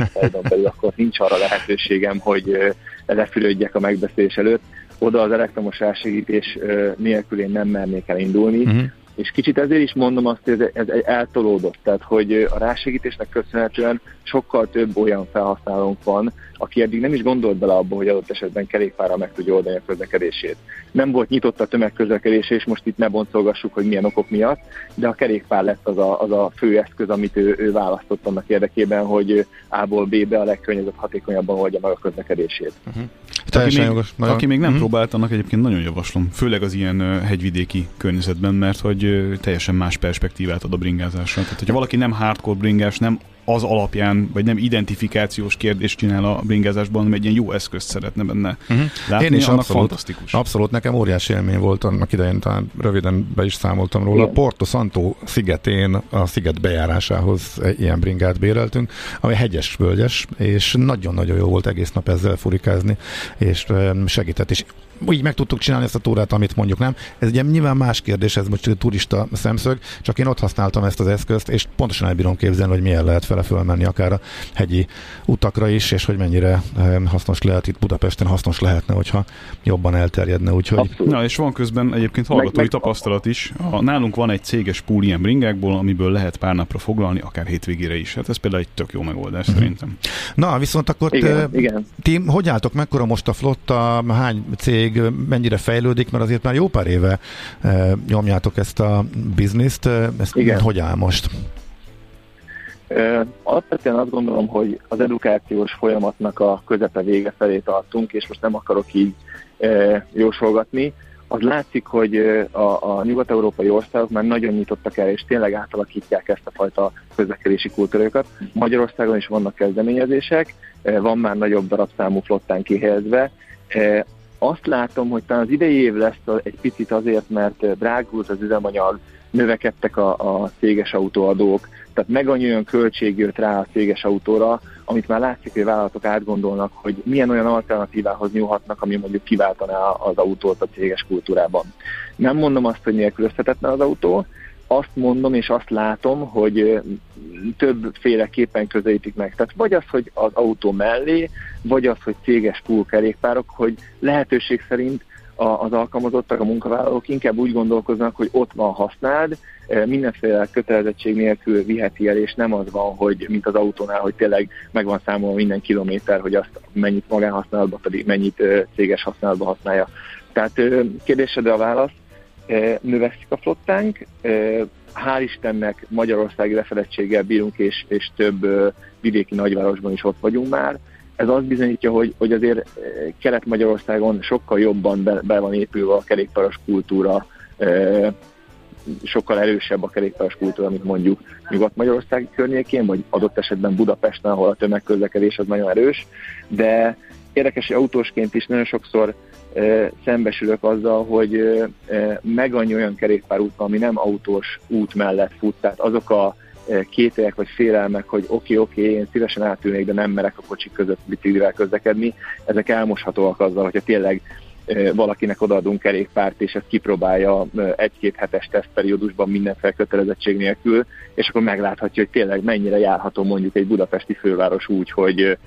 belül, akkor nincs arra lehetőségem, hogy lefülődjek a megbeszélés előtt. Oda az elektromos rásegítés nélkül én nem mernék el indulni, uh-huh és kicsit ezért is mondom azt, hogy ez, ez eltolódott, tehát hogy a rásegítésnek köszönhetően sokkal több olyan felhasználónk van, aki eddig nem is gondolt bele abba, hogy adott esetben kerékpárral meg tudja oldani a közlekedését. Nem volt nyitott a tömegközlekedés, és most itt ne boncolgassuk, hogy milyen okok miatt, de a kerékpár lett az a, az a fő eszköz, amit ő, ő választott annak érdekében, hogy A-ból B-be a legkönnyebb hatékonyabban oldja meg a közlekedését. Uh-huh. Aki még, jogos, aki még nem uh-huh. próbált, annak egyébként nagyon javaslom, főleg az ilyen hegyvidéki környezetben, mert hogy teljesen más perspektívát ad a bringázásra. Tehát, hogyha valaki nem hardcore bringás, nem az alapján, vagy nem identifikációs kérdést csinál a bringázásban, hanem egy ilyen jó eszközt szeretne benne uh-huh. látni, Én is annak abszolút, fantasztikus. Abszolút, nekem óriási élmény volt annak idején, talán röviden be is számoltam róla. Igen. Porto Santo szigetén a sziget bejárásához ilyen bringát béreltünk, ami hegyes, völgyes, és nagyon-nagyon jó volt egész nap ezzel furikázni, és segített, és így meg tudtuk csinálni ezt a túrát, amit mondjuk nem. Ez ugye nyilván más kérdés, ez most turista szemszög, csak én ott használtam ezt az eszközt, és pontosan elbírom képzelni, hogy milyen lehet fele fölmenni akár a hegyi utakra is, és hogy mennyire hasznos lehet itt Budapesten, hasznos lehetne, hogyha jobban elterjedne. Úgyhogy... Na, és van közben egyébként hallgatói meg, meg... tapasztalat is. A, nálunk van egy céges pool ilyen bringákból, amiből lehet pár napra foglalni, akár hétvégére is. Hát ez például egy tök jó megoldás uh-huh. szerintem. Na, viszont akkor igen, te, igen. ti hogy álltok, mekkora most a flotta, hány cég cég mennyire fejlődik, mert azért már jó pár éve nyomjátok ezt a bizniszt. Ezt Igen. hogy áll most? Alapvetően azt gondolom, hogy az edukációs folyamatnak a közepe vége felé tartunk, és most nem akarok így jósolgatni. Az látszik, hogy a, a nyugat-európai országok már nagyon nyitottak el, és tényleg átalakítják ezt a fajta közlekedési kultúrákat. Magyarországon is vannak kezdeményezések, van már nagyobb darabszámú flottán kihelyezve azt látom, hogy talán az idei év lesz egy picit azért, mert drágult az üzemanyag, növekedtek a, a céges autóadók, tehát meg annyi olyan költség jött rá a céges autóra, amit már látszik, hogy a vállalatok átgondolnak, hogy milyen olyan alternatívához nyúlhatnak, ami mondjuk kiváltaná az autót a céges kultúrában. Nem mondom azt, hogy nélkülözhetetlen az autó, azt mondom és azt látom, hogy többféleképpen közelítik meg. Tehát vagy az, hogy az autó mellé, vagy az, hogy céges pool kerékpárok, hogy lehetőség szerint az alkalmazottak, a munkavállalók inkább úgy gondolkoznak, hogy ott van használd, mindenféle kötelezettség nélkül viheti el, és nem az van, hogy mint az autónál, hogy tényleg meg van számolva minden kilométer, hogy azt mennyit magánhasználatban, pedig mennyit céges használatban használja. Tehát kérdésedre a válasz, növekszik a flottánk, hál' Istennek Magyarországi lefedettséggel bírunk, és, és több vidéki nagyvárosban is ott vagyunk már. Ez azt bizonyítja, hogy, hogy azért Kelet-Magyarországon sokkal jobban be, be van épülve a kerékpáros kultúra, sokkal erősebb a kerékpáros kultúra, mint mondjuk Nyugat-Magyarország környékén, vagy adott esetben Budapesten, ahol a tömegközlekedés az nagyon erős, de érdekes, hogy autósként is nagyon sokszor szembesülök azzal, hogy meg annyi olyan kerékpárút ami nem autós út mellett fut, tehát azok a kételyek vagy félelmek, hogy oké, oké, én szívesen átülnék, de nem merek a kocsik között biciklivel közlekedni, ezek elmoshatóak azzal, hogyha tényleg valakinek odaadunk kerékpárt, és ezt kipróbálja egy-két hetes tesztperiódusban mindenféle kötelezettség nélkül, és akkor megláthatja, hogy tényleg mennyire járható mondjuk egy budapesti főváros úgy, hogy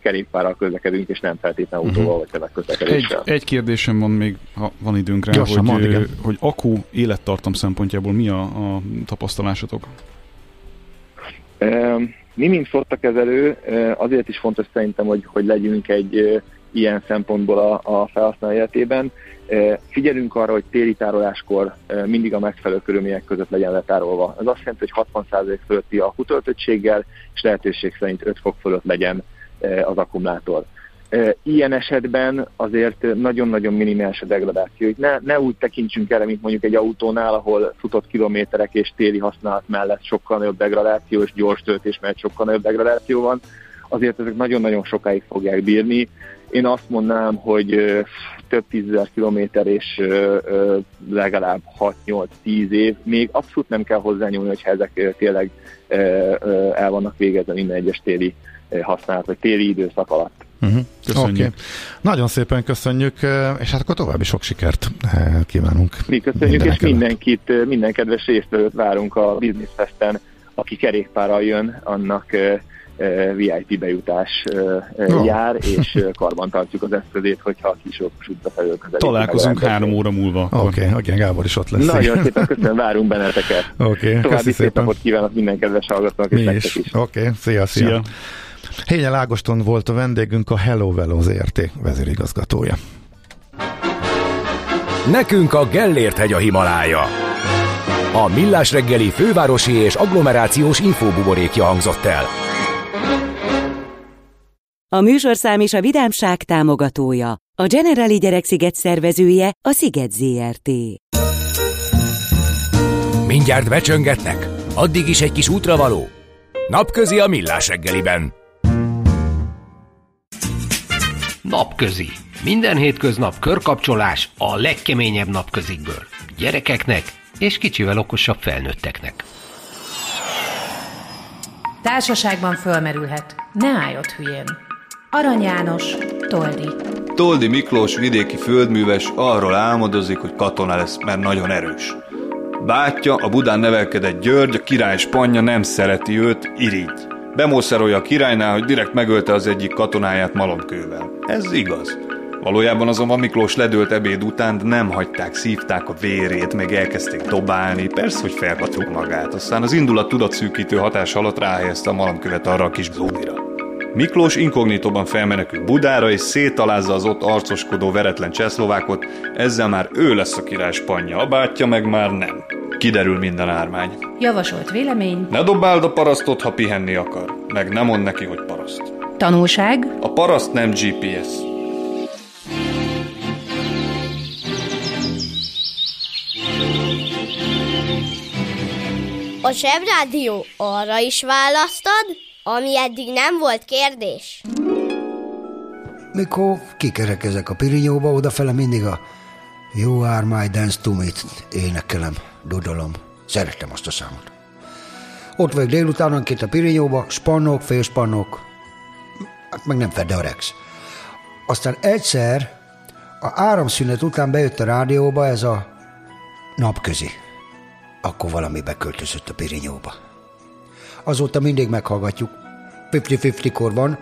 kerékpárral közlekedünk, és nem feltétlenül mhm. autóval uh-huh. vagy közlekedéssel. Egy, egy kérdésem van még, ha van időnk rá, Gyorsan, hogy, mond, hogy akku élettartam szempontjából mi a, a tapasztalásotok? Mi, mint flottakezelő, azért is fontos szerintem, hogy, hogy legyünk egy ilyen szempontból a, a felhasználó életében. Figyelünk arra, hogy téli tároláskor mindig a megfelelő körülmények között legyen letárolva. Ez azt jelenti, hogy 60% fölötti akutöltöttséggel, és lehetőség szerint 5 fok fölött legyen az akkumulátor. Ilyen esetben azért nagyon-nagyon minimális a degradáció. Ne, ne úgy tekintsünk erre, mint mondjuk egy autónál, ahol futott kilométerek és téli használat mellett sokkal nagyobb degradáció és gyors töltés mellett sokkal nagyobb degradáció van. Azért ezek nagyon-nagyon sokáig fogják bírni. Én azt mondanám, hogy több tízezer kilométer és legalább 6-8-10 év, még abszolút nem kell hozzányúlni, hogyha ezek tényleg el vannak végezve minden egyes téli használat, vagy téli időszak alatt. Uh-huh. Köszönjük. Okay. Nagyon szépen köszönjük, és hát akkor további sok sikert kívánunk. Mi köszönjük, és mindenkit, minden kedves résztvevőt várunk a Business Festen, aki kerékpárral jön, annak VIP bejutás oh. jár, és karban tartjuk az eszközét, hogyha a kis útba felül Találkozunk három óra múlva. Oké, okay, okay, Gábor is ott lesz. Nagyon szépen köszönöm, várunk benneteket. Oké, okay, További szép napot kívánok minden kedves hallgatónak, Mi és is. is. Oké, okay, szia, szia. szia. Hényel Ágoston volt a vendégünk, a Hello Velo ZRT vezérigazgatója. Nekünk a Gellért hegy a Himalája. A Millás reggeli fővárosi és agglomerációs infóbuborékja hangzott el. A műsorszám és a vidámság támogatója, a Generali Gyereksziget szervezője, a Sziget ZRT. Mindjárt becsöngetnek? Addig is egy kis útravaló? Napközi a Millás reggeliben. Napközi. Minden hétköznap körkapcsolás a legkeményebb napközikből. Gyerekeknek és kicsivel okosabb felnőtteknek. Társaságban fölmerülhet. Ne állj ott hülyén. Arany János, Toldi. Toldi Miklós vidéki földműves arról álmodozik, hogy katona lesz, mert nagyon erős. Bátya, a Budán nevelkedett György, a király spanya nem szereti őt, irigy. Bemószerolja a királynál, hogy direkt megölte az egyik katonáját malomkővel. Ez igaz. Valójában azonban Miklós ledőlt ebéd után, nem hagyták, szívták a vérét, meg elkezdték dobálni, persze, hogy felpatruk magát. Aztán az indulat tudatszűkítő hatás alatt ráhelyezte a malomkövet arra a kis zódira. Miklós inkognitóban felmenekül Budára, és szétalázza az ott arcoskodó veretlen csehszlovákot, ezzel már ő lesz a király spanya, a bátyja meg már nem. Kiderül minden ármány. Javasolt vélemény. Ne dobáld a parasztot, ha pihenni akar, meg nem mond neki, hogy paraszt. Tanulság. A paraszt nem GPS. A Zsebrádió arra is választad, ami eddig nem volt kérdés. Mikor kikerekezek a pirinyóba, odafele mindig a You are my dance to me énekelem, dudolom. Szeretem azt a számot. Ott vagyok délutánonként a pirinyóba, spannok, félspannok, hát meg nem fedde a rex. Aztán egyszer a áramszünet után bejött a rádióba ez a napközi. Akkor valami beköltözött a pirinyóba. Azóta mindig meghallgatjuk. 50-50 korban.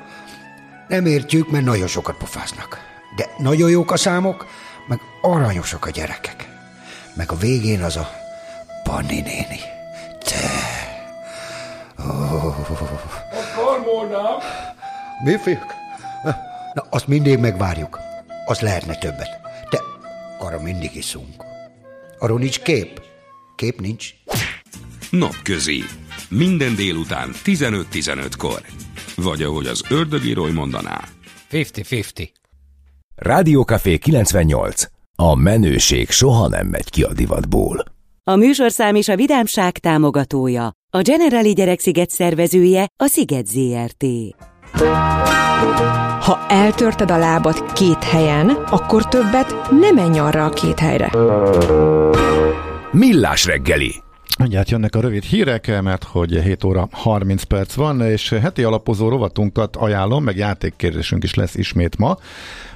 Nem értjük, mert nagyon sokat pofáznak. De nagyon jók a számok, meg aranyosak a gyerekek. Meg a végén az a Panni néni. Te. Oh. Mi fiúk? Na, azt mindig megvárjuk. Az lehetne többet. De arra mindig iszunk. Arról nincs kép. Kép nincs. Napközi. Minden délután 15-15-kor. Vagy ahogy az ördögírói mondaná. 50-50. Rádiókafé 98. A menőség soha nem megy ki a divatból. A műsorszám és a vidámság támogatója, a Generali Gyereksziget szervezője, a Sziget ZRT. Ha eltörted a lábad két helyen, akkor többet nem menj arra a két helyre. Millás reggeli. Mindjárt jönnek a rövid hírek, mert hogy 7 óra 30 perc van, és heti alapozó rovatunkat ajánlom, meg játékkérdésünk is lesz ismét ma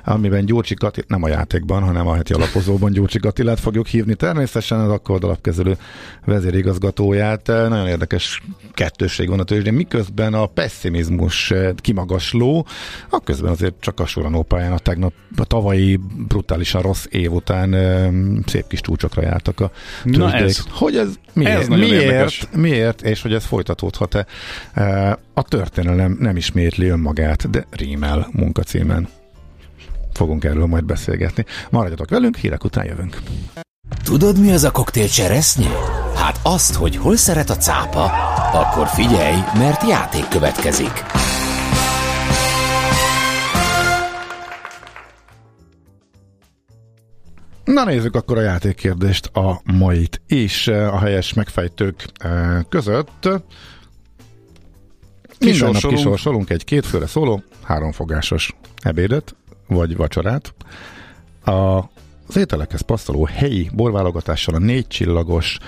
amiben Gyurcsi Kati, nem a játékban, hanem a heti alapozóban Gyurcsi Katilát fogjuk hívni. Természetesen az akkor alapkezelő vezérigazgatóját. Nagyon érdekes kettősség van a tőzsdén, miközben a pessimizmus kimagasló, a közben azért csak a Suranó pályán a tegnap a tavalyi brutálisan rossz év után szép kis csúcsokra jártak a tőzsdék. Na ez, hogy ez miért, ez miért, miért, és hogy ez folytatódhat-e? A történelem nem ismétli önmagát, de rímel munkacímen fogunk erről majd beszélgetni. Maradjatok velünk, hírek után jövünk. Tudod, mi az a koktél cseresznye? Hát azt, hogy hol szeret a cápa, akkor figyelj, mert játék következik. Na nézzük akkor a játékkérdést, a mait is a helyes megfejtők eh, között. Minden nap kisorsolunk egy kétfőre szóló, háromfogásos ebédet, vagy vacsorát. A, az ételekhez passzoló helyi borválogatással a négy csillagos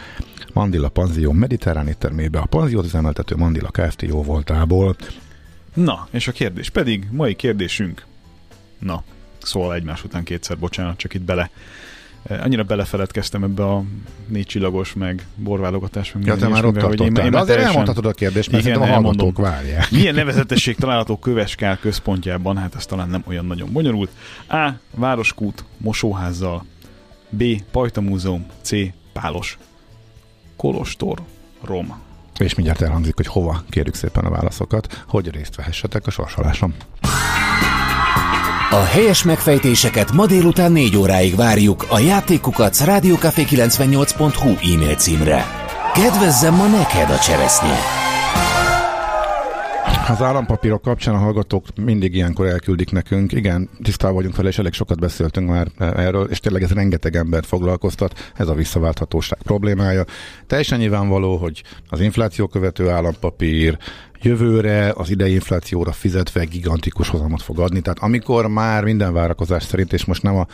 Mandila Panzió mediterrán éttermébe a panziót üzemeltető Mandila Kft. jó voltából. Na, és a kérdés pedig, mai kérdésünk. Na, szól egymás után kétszer, bocsánat, csak itt bele annyira belefeledkeztem ebbe a négy csillagos, meg borválogatás, meg ja, te már ott hogy én, én azért teljesen... elmondhatod a kérdést, mert igen, a hallgatók várják. Milyen nevezetesség található Köveskár központjában? Hát ez talán nem olyan nagyon bonyolult. A. Városkút, mosóházzal. B. Pajta Múzeum. C. Pálos. Kolostor. Rom. És mindjárt elhangzik, hogy hova kérjük szépen a válaszokat, hogy részt vehessetek a sorsoláson. A helyes megfejtéseket ma délután 4 óráig várjuk a játékukat rádiókafé98.hu e-mail címre. Kedvezzem ma neked a cseresznye! Az állampapírok kapcsán a hallgatók mindig ilyenkor elküldik nekünk. Igen, tisztában vagyunk vele, és elég sokat beszéltünk már erről, és tényleg ez rengeteg embert foglalkoztat, ez a visszaválthatóság problémája. Teljesen nyilvánvaló, hogy az infláció követő állampapír, jövőre az idei inflációra fizetve gigantikus hozamot fog adni. Tehát amikor már minden várakozás szerint, és most nem a,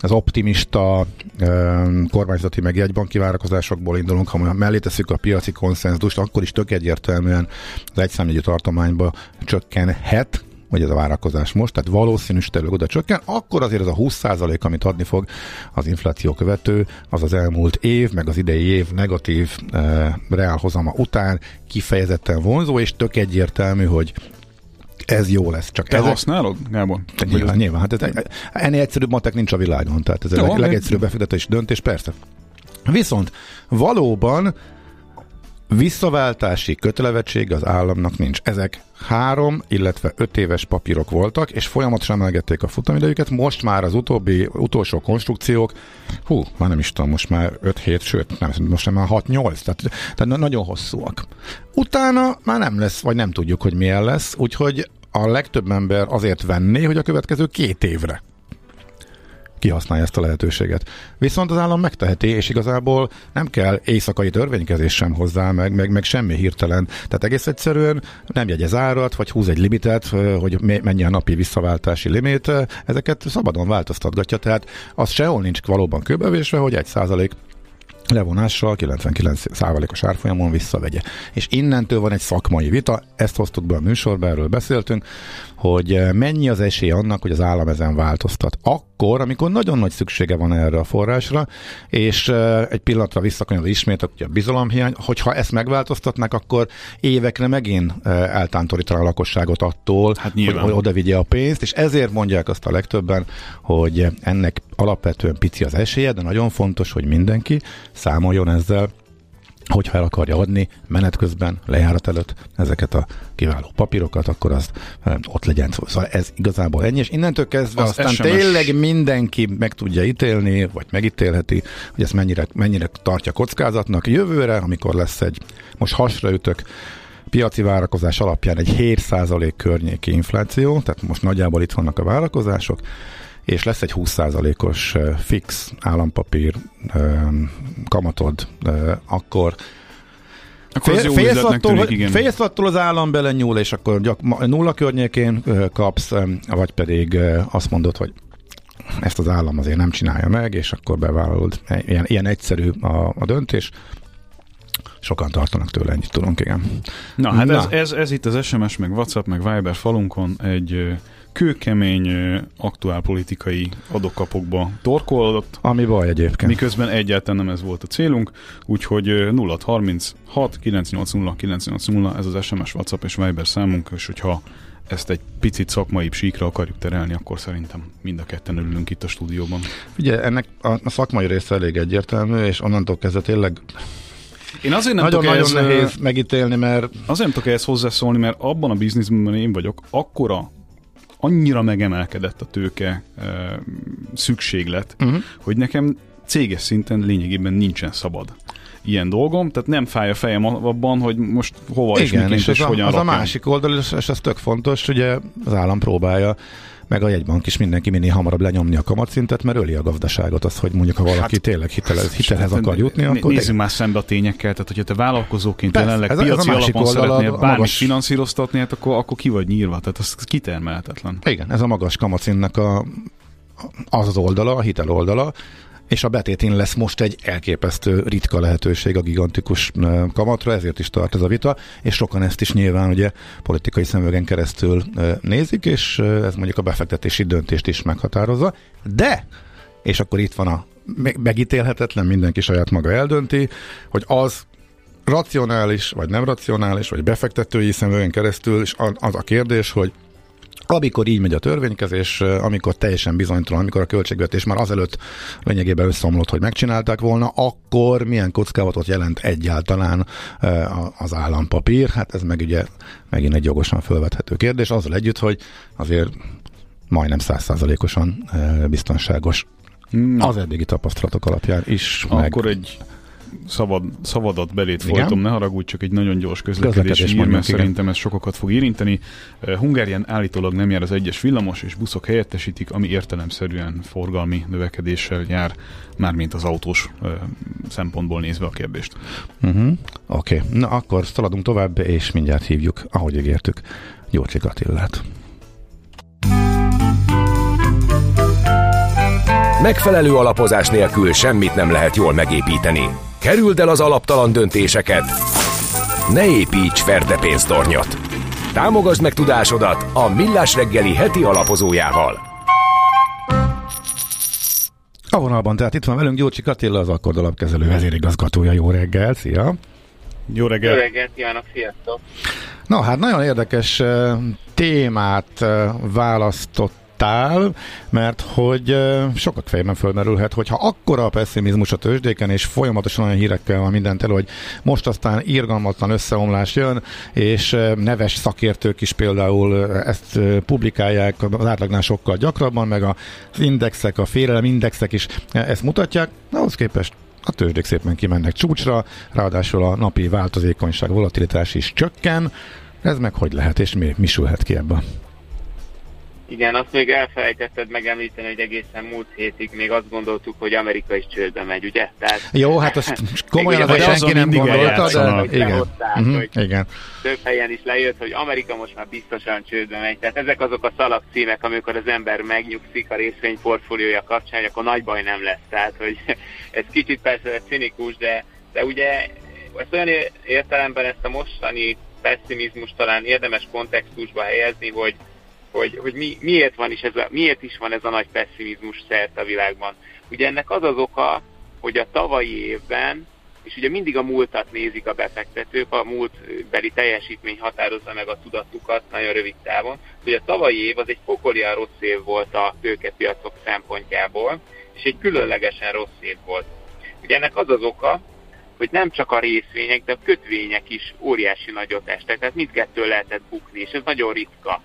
az optimista um, kormányzati meg jegybanki várakozásokból indulunk, hanem mellé tesszük a piaci konszenzust, akkor is tök egyértelműen az egyszámjegyű tartományba csökkenhet, vagy ez a várakozás most, tehát valószínűsítőleg oda csökken, akkor azért ez a 20% amit adni fog az infláció követő, az az elmúlt év, meg az idei év negatív e, reálhozama után kifejezetten vonzó, és tök egyértelmű, hogy ez jó lesz. Csak Te ezek... használod, Gábor? Nyilván, ez... nyilván. Hát ez, ennél egyszerűbb matek nincs a világon. Tehát ez a leg, legegyszerűbb befektetés döntés, persze. Viszont valóban Visszaváltási kötelevetség az államnak nincs. Ezek három, illetve öt éves papírok voltak, és folyamatosan emelgették a futamidejüket. Most már az utóbbi, utolsó konstrukciók, hú, már nem is tudom, most már 5-7, sőt, nem, most már 6-8, tehát, tehát nagyon hosszúak. Utána már nem lesz, vagy nem tudjuk, hogy milyen lesz, úgyhogy a legtöbb ember azért venné, hogy a következő két évre kihasználja ezt a lehetőséget. Viszont az állam megteheti, és igazából nem kell éjszakai törvénykezés sem hozzá, meg, meg, meg semmi hirtelen. Tehát egész egyszerűen nem jegyez árat, vagy húz egy limitet, hogy mennyi a napi visszaváltási limit, ezeket szabadon változtatgatja, tehát az sehol nincs valóban kőbevésve, hogy egy százalék levonással 99%-os árfolyamon visszavegye. És innentől van egy szakmai vita, ezt hoztuk be a műsorba, erről beszéltünk, hogy mennyi az esély annak, hogy az állam ezen változtat. Ak- akkor, amikor nagyon nagy szüksége van erre a forrásra, és egy pillanatra visszakanyar ismét a bizalomhiány, hogyha ezt megváltoztatnak, akkor évekre megint eltántorítanak a lakosságot attól, hát hogy, hogy oda vigye a pénzt, és ezért mondják azt a legtöbben, hogy ennek alapvetően pici az esélye, de nagyon fontos, hogy mindenki számoljon ezzel, hogyha el akarja adni menet közben, lejárat előtt ezeket a kiváló papírokat, akkor az ott legyen. Szóval ez igazából ennyi, és innentől kezdve az aztán SMS... tényleg mindenki meg tudja ítélni, vagy megítélheti, hogy ezt mennyire, mennyire tartja kockázatnak. Jövőre, amikor lesz egy, most hasra ütök, piaci várakozás alapján egy 7% környéki infláció, tehát most nagyjából itt vannak a várakozások, és lesz egy 20%-os fix állampapír kamatod, akkor akkor félsz, attól, tűnik, félsz attól az állam belenyúl, és akkor gyak, nulla környékén kapsz, vagy pedig azt mondod, hogy ezt az állam azért nem csinálja meg, és akkor bevállalod. Ilyen, ilyen egyszerű a, a döntés. Sokan tartanak tőle, ennyit tudunk, igen. Na, hát Na. Ez, ez, ez itt az SMS, meg WhatsApp, meg Viber falunkon egy kőkemény aktuál politikai adokkapokba torkolódott. Ami baj egyébként. Miközben egyáltalán nem ez volt a célunk, úgyhogy 0636 980 980 ez az SMS, WhatsApp és Viber számunk, és hogyha ezt egy picit szakmai síkra akarjuk terelni, akkor szerintem mind a ketten örülünk itt a stúdióban. Ugye ennek a, a szakmai része elég egyértelmű, és onnantól kezdve tényleg én azért nem nagyon, nagyon ehhez, nehéz megítélni, mert... Azért nem tudok ehhez hozzászólni, mert abban a bizniszben én vagyok, akkora annyira megemelkedett a tőke szükséglet, uh-huh. hogy nekem céges szinten lényegében nincsen szabad ilyen dolgom, tehát nem fáj a fejem abban, hogy most hova Igen, és, és, és az, hogyan a, az a másik oldal, és, és ez tök fontos, ugye az állam próbálja meg a jegybank is mindenki minél hamarabb lenyomni a kamatszintet, mert öli a gazdaságot az, hogy mondjuk ha valaki hát, tényleg hitelhez, hitelhez akar jutni, akkor... Nézzük már szembe a tényekkel, tehát hogyha te vállalkozóként Persze, jelenleg ez, piaci ez a alapon szeretnél bármit magas... finanszíroztatni, hát akkor, akkor ki vagy nyírva, tehát az kitermelhetetlen. Igen, ez a magas kamatszintnek a, az az oldala, a hitel oldala, és a betétén lesz most egy elképesztő ritka lehetőség a gigantikus kamatra, ezért is tart ez a vita, és sokan ezt is nyilván ugye politikai szemüvegen keresztül nézik, és ez mondjuk a befektetési döntést is meghatározza, de, és akkor itt van a megítélhetetlen, mindenki saját maga eldönti, hogy az racionális, vagy nem racionális, vagy befektetői szemüvegen keresztül, és az a kérdés, hogy amikor így megy a törvénykezés, amikor teljesen bizonytalan, amikor a költségvetés már azelőtt lényegében összeomlott, hogy megcsinálták volna, akkor milyen kockázatot jelent egyáltalán az állampapír? Hát ez meg ugye megint egy jogosan felvethető kérdés, azzal együtt, hogy azért majdnem százszázalékosan biztonságos Na. az eddigi tapasztalatok alapján is. Akkor meg... egy szabad, szabadat belét Igen? folytom, ne haragudj, csak egy nagyon gyors közlekedési hír, mert szerintem ez sokakat fog érinteni. Hungárián állítólag nem jár az egyes villamos, és buszok helyettesítik, ami értelemszerűen forgalmi növekedéssel jár, mármint az autós szempontból nézve a kérdést. Uh-huh. Oké, okay. na akkor szaladunk tovább, és mindjárt hívjuk, ahogy ígértük, Gyurcsik Attillát. Megfelelő alapozás nélkül semmit nem lehet jól megépíteni. Kerüld el az alaptalan döntéseket. Ne építs ferde pénztornyot. Támogasd meg tudásodat a Millás reggeli heti alapozójával. A vonalban, tehát itt van velünk Gyurcsi Attila, az Akkord alapkezelő vezérigazgatója. Jó reggel, szia! Jó reggel! Jó reggel, kívánok, sziasztok! Na hát nagyon érdekes eh, témát eh, választott tál, mert hogy sokak fejében fölmerülhet, hogyha akkora a pessimizmus a tőzsdéken, és folyamatosan olyan hírekkel van mindent elő, hogy most aztán írgalmatlan összeomlás jön, és neves szakértők is például ezt publikálják az átlagnál sokkal gyakrabban, meg az indexek, a félelem indexek is ezt mutatják, ahhoz képest a tőzsdék szépen kimennek csúcsra, ráadásul a napi változékonyság, volatilitás is csökken, ez meg hogy lehet, és mi, mi sülhet ki ebből? Igen, azt még elfelejtetted megemlíteni, hogy egészen múlt hétig még azt gondoltuk, hogy Amerika is csődbe megy, ugye? Tehát, Jó, hát azt komolyan az senki nem gondolta, de igen. Hozták, uh-huh, igen. Több helyen is lejött, hogy Amerika most már biztosan csődbe megy. Tehát ezek azok a szalag címek, amikor az ember megnyugszik a részvényportfóliója kapcsán, akkor nagy baj nem lesz. Tehát, hogy ez kicsit persze cinikus, de, de ugye ezt olyan értelemben ezt a mostani pessimizmus talán érdemes kontextusba helyezni, hogy hogy, hogy mi, miért, van is ez a, miért is van ez a nagy pessimizmus szerte a világban. Ugye ennek az az oka, hogy a tavalyi évben, és ugye mindig a múltat nézik a befektetők, a múltbeli teljesítmény határozza meg a tudatukat nagyon rövid távon, hogy a tavalyi év az egy pokolian rossz év volt a tőkepiacok szempontjából, és egy különlegesen rossz év volt. Ugye ennek az az oka, hogy nem csak a részvények, de a kötvények is óriási nagyot estek, tehát mindkettő lehetett bukni, és ez nagyon ritka.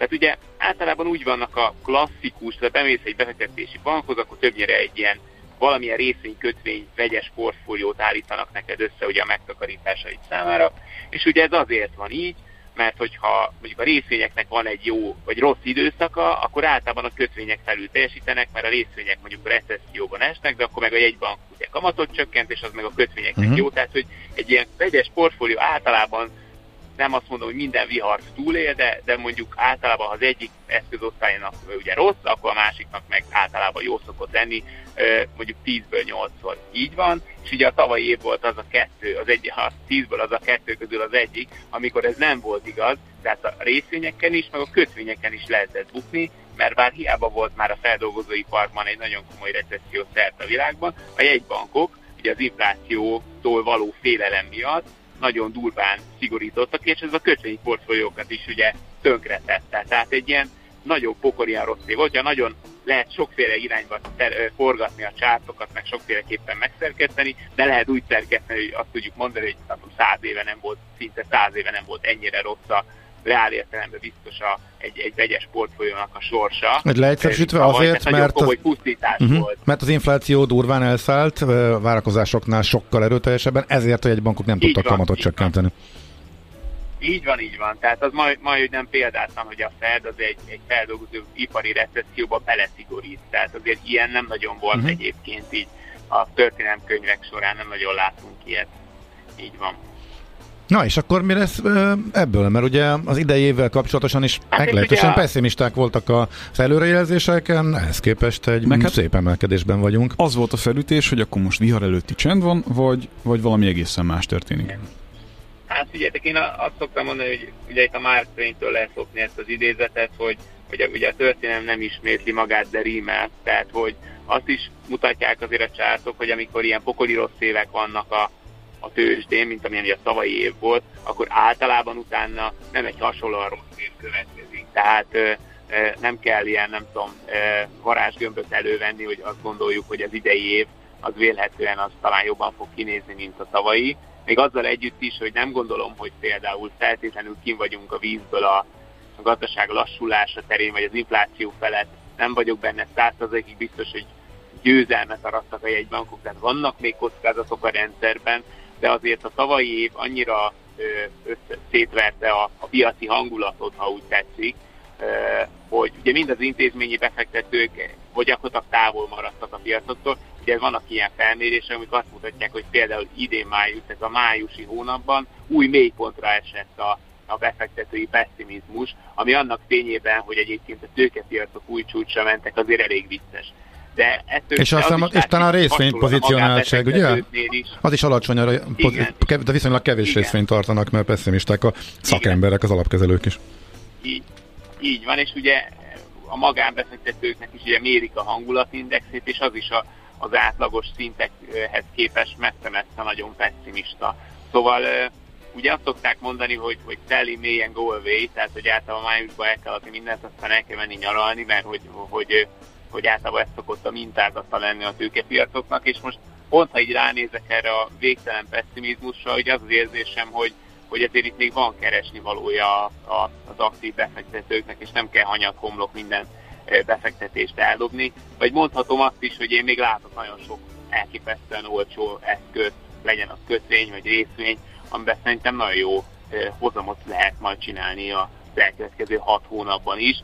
Tehát ugye általában úgy vannak a klasszikus, tehát bemész egy befektetési bankhoz, akkor többnyire egy ilyen valamilyen részvény, kötvény, vegyes portfóliót állítanak neked össze ugye a megtakarításaid számára, és ugye ez azért van így, mert hogyha mondjuk a részvényeknek van egy jó vagy rossz időszaka, akkor általában a kötvények felül teljesítenek, mert a részvények mondjuk recesszióban esnek, de akkor meg a jegybank ugye kamatot csökkent, és az meg a kötvényeknek uh-huh. jó. Tehát, hogy egy ilyen vegyes portfólió általában nem azt mondom, hogy minden vihart túlél, de, de mondjuk általában, ha az egyik eszközosztálynak ugye rossz, akkor a másiknak meg általában jó szokott lenni, mondjuk 10-ből 8-szor így van, és ugye a tavalyi év volt az a kettő, az egy, ha 10-ből az a kettő közül az egyik, amikor ez nem volt igaz, tehát a részvényeken is, meg a kötvényeken is lehetett bukni, mert bár hiába volt már a feldolgozóiparban egy nagyon komoly recesszió szert a világban, a jegybankok ugye az inflációtól való félelem miatt nagyon durván szigorítottak, és ez a kötvényi portfóliókat is ugye tönkretette. Tehát egy ilyen nagyon pokolian rossz év volt, nagyon lehet sokféle irányba ter- forgatni a csártokat, meg sokféleképpen megszerkeszteni, de lehet úgy szerkeszteni, hogy azt tudjuk mondani, hogy száz éve nem volt, szinte száz éve nem volt ennyire rossz a reál értelemben biztos a, egy, egy vegyes portfóliónak a sorsa. Egy leegyszerűsítve azért, mert, az, uh-huh, volt. mert az infláció durván elszállt, várakozásoknál sokkal erőteljesebben, ezért, hogy egy bankok nem tudtak kamatot csökkenteni. Így van, így van. Tehát az majd, majd hogy nem példáltam, hogy a Fed az egy, egy feldolgozó ipari recesszióba beleszigorít. Tehát azért ilyen nem nagyon volt uh-huh. egyébként így a történelemkönyvek során nem nagyon látunk ilyet. Így van. Na és akkor mi lesz ebből? Mert ugye az idei évvel kapcsolatosan is hát meglehetősen pessimisták voltak a előrejelzéseken, ehhez képest egy Meg hát szép emelkedésben vagyunk. Az volt a felütés, hogy akkor most vihar előtti csend van, vagy, vagy valami egészen más történik? Hát figyeljetek, én azt szoktam mondani, hogy ugye itt a Mark Twain-től lehet szokni ezt az idézetet, hogy, hogy ugye a történelem nem ismétli magát, de rímel. Tehát, hogy azt is mutatják azért a csártok, hogy amikor ilyen pokoli rossz évek vannak a, a tőzsdén, mint amilyen a tavalyi év volt, akkor általában utána nem egy hasonlóan rossz év következik. Tehát nem kell ilyen, nem tudom, varázsgömböt elővenni, hogy azt gondoljuk, hogy az idei év az vélhetően az talán jobban fog kinézni, mint a tavalyi. Még azzal együtt is, hogy nem gondolom, hogy például feltétlenül kim vagyunk a vízből a gazdaság lassulása terén, vagy az infláció felett. Nem vagyok benne százszerzékig biztos, hogy győzelmet arattak a jegybankok, tehát vannak még kockázatok a rendszerben, de azért a tavalyi év annyira össze, szétverte a, a piaci hangulatot, ha úgy tetszik, hogy ugye mind az intézményi befektetők vagy gyakorlatilag távol maradtak a piacoktól. Ugye vannak ilyen felmérések, amik azt mutatják, hogy például idén május, ez a májusi hónapban új mélypontra esett a, a befektetői pessimizmus, ami annak fényében, hogy egyébként a tőkepiacok új csúcsra mentek, azért elég vicces de ettől és aztán, az és talán a részvény pozícionáltság, ugye? Is. Az is alacsony, de viszonylag kevés Igen. részvényt tartanak, mert pessimisták a szakemberek, az alapkezelők is. Így, így van, és ugye a magánbefektetőknek is ugye mérik a hangulatindexét, és az is a, az átlagos szintekhez képest messze-messze nagyon pessimista. Szóval ugye azt szokták mondani, hogy, hogy May and go away, tehát hogy általában májusban el kell adni mindent, aztán el kell menni nyaralni, mert hogy, hogy hogy általában ez szokott a mintázata lenni a tőkepiacoknak, és most pont, ha így ránézek erre a végtelen pessimizmusra, hogy az az érzésem, hogy, hogy ezért itt még van keresni valója az aktív befektetőknek, és nem kell hanyag homlok minden befektetést eldobni. Vagy mondhatom azt is, hogy én még látok nagyon sok elképesztően olcsó eszköz, legyen az kötvény vagy részvény, amiben szerintem nagyon jó hozamot lehet majd csinálni a elkövetkező hat hónapban is.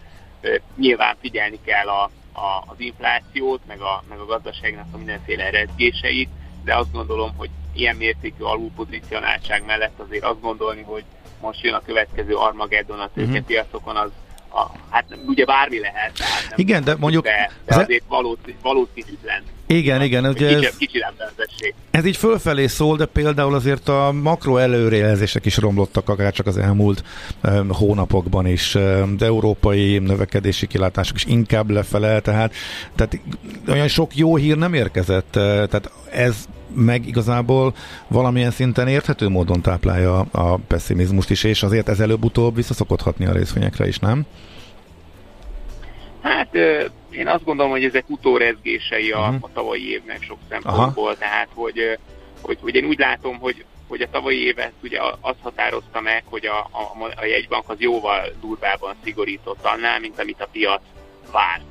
Nyilván figyelni kell a, a, az inflációt, meg a, meg a gazdaságnak a mindenféle rezgéseit, de azt gondolom, hogy ilyen mértékű alulpozicionáltság mellett azért azt gondolni, hogy most jön a következő Armageddon a tőkepiacokon, az a, hát ugye bármi lehet. Tehát nem Igen, de mondjuk... De, de azért valószínűtlen. Igen, igen. Ugye ez, ez így fölfelé szól, de például azért a makro előrejelzések is romlottak, akár csak az elmúlt um, hónapokban is. Um, de európai növekedési kilátások is inkább lefele, tehát, tehát olyan sok jó hír nem érkezett. Tehát ez meg igazából valamilyen szinten érthető módon táplálja a pessimizmust is, és azért ez előbb-utóbb vissza szokott hatni a részvényekre is, nem? Hát ö, én azt gondolom, hogy ezek utórezgései a, Mhm. a tavalyi évnek sok szempontból, Aha. tehát hogy, hogy, hogy én úgy látom, hogy, hogy a tavalyi évet ugye azt határozta meg, hogy a, a, a jegybank az jóval durvábban szigorított annál, mint amit a piac várt.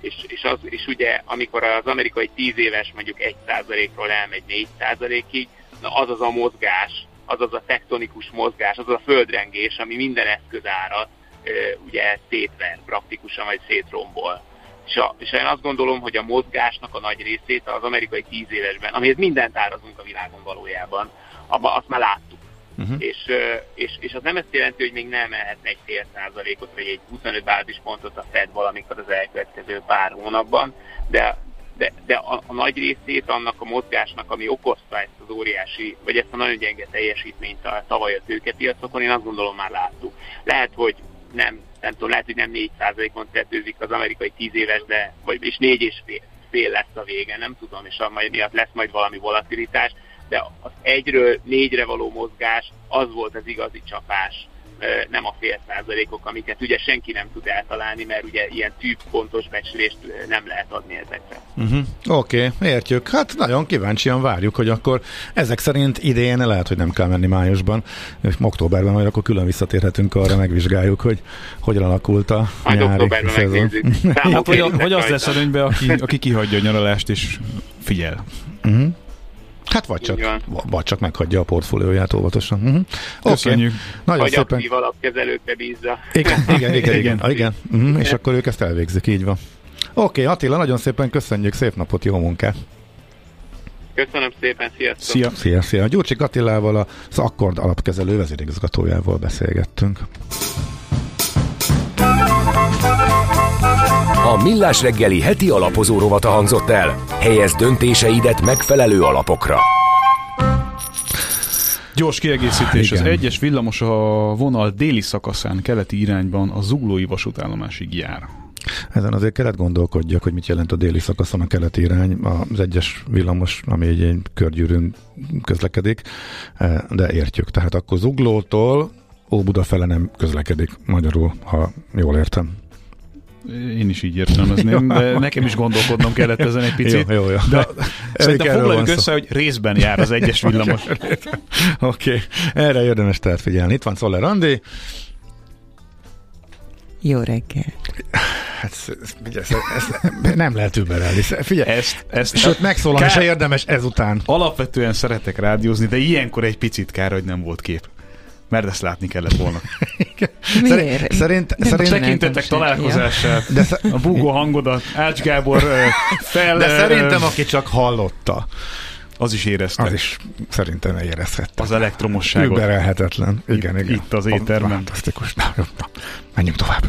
És, és, az, és ugye amikor az amerikai 10 éves mondjuk 1%-ról elmegy 4%-ig, na az az a mozgás, az az a tektonikus mozgás, az az a földrengés, ami minden eszközárat ugye szétver praktikusan, vagy szétrombol. És, a, és én azt gondolom, hogy a mozgásnak a nagy részét az amerikai 10 évesben, amihez mindent árazunk a világon valójában, abba, azt már láttuk. Uh-huh. És, és, és az nem azt jelenti, hogy még nem emelhetne egy fél százalékot, vagy egy 25 bázispontot a Fed valamikor az elkövetkező pár hónapban, de, de, de a, a nagy részét annak a mozgásnak, ami okozta ezt az óriási, vagy ezt a nagyon gyenge teljesítményt a tavaly a tőkepiacokon, én azt gondolom már láttuk. Lehet, hogy nem, nem tudom, lehet, hogy nem 4%-on tetőzik az amerikai 10 éves, de, vagy és 4 és fél, fél lesz a vége, nem tudom, és a majd miatt lesz majd valami volatilitás, de az egyről négyre való mozgás, az volt az igazi csapás, nem a fél százalékok, amiket ugye senki nem tud eltalálni, mert ugye ilyen tűpontos becslést nem lehet adni ezekre. Uh-huh. Oké, okay, értjük. Hát nagyon kíváncsian várjuk, hogy akkor ezek szerint idén lehet, hogy nem kell menni májusban, és októberben majd akkor külön visszatérhetünk arra, megvizsgáljuk, hogy hogyan alakult a Majd nyári októberben szezon. Hát, Számok vagy az lesz előnybe, aki, aki kihagyja a nyaralást és figyel. Uh-huh. Hát vagy csak, vagy csak meghagyja a portfólióját óvatosan. Uh-huh. Köszönjük. Nagyon Vagy szépen. aktív alapkezelőkbe bízza. Igen, igen, igen, igen. Igen. igen. igen. Uh-huh. És akkor ők ezt elvégzik, így van. Oké, okay, Attila, nagyon szépen köszönjük, szép napot, jó munkát! Köszönöm szépen, sziasztok! Szia! Szia, szia! Gyurcsik Attilával, az Akkord alapkezelő vezérigazgatójával beszélgettünk. A Millás reggeli heti alapozó rovata hangzott el. Helyez döntéseidet megfelelő alapokra. Gyors kiegészítés. Igen. Az egyes villamos a vonal déli szakaszán keleti irányban a zuglói vasútállomásig jár. Ezen azért kellett gondolkodjak, hogy mit jelent a déli szakaszon a keleti irány, az egyes villamos, ami egy, egy körgyűrűn közlekedik, eh, de értjük. Tehát akkor Zuglótól Óbuda fele nem közlekedik magyarul, ha jól értem. Én is így értelmezném, de nekem is gondolkodnom kellett ezen egy picit. Jó, jó, jó. De szerintem foglaljuk van szó. össze, hogy részben jár az egyes villamos. Oké, okay. erre érdemes tehát figyelni. Itt van Szoller Andi. Jó reggel. Hát, ezt, ezt nem lehet überelni. Figyelj, Ezt, ezt, sőt, megszólalni Kár- se érdemes ezután. Alapvetően szeretek rádiózni, de ilyenkor egy picit kár, hogy nem volt kép. Mert ezt látni kellett volna. Miért? Szerint, Nem szerint, Tekintetek találkozását, De, sz- a búgó hangodat, Ács Gábor fel... de szerintem, aki csak hallotta, Az is érezte. az is szerintem érezhette. Az elektromosságot. Überelhetetlen. Igen, Itt- igen. itt az éterben. Fantasztikus. Na, jó, na, menjünk tovább.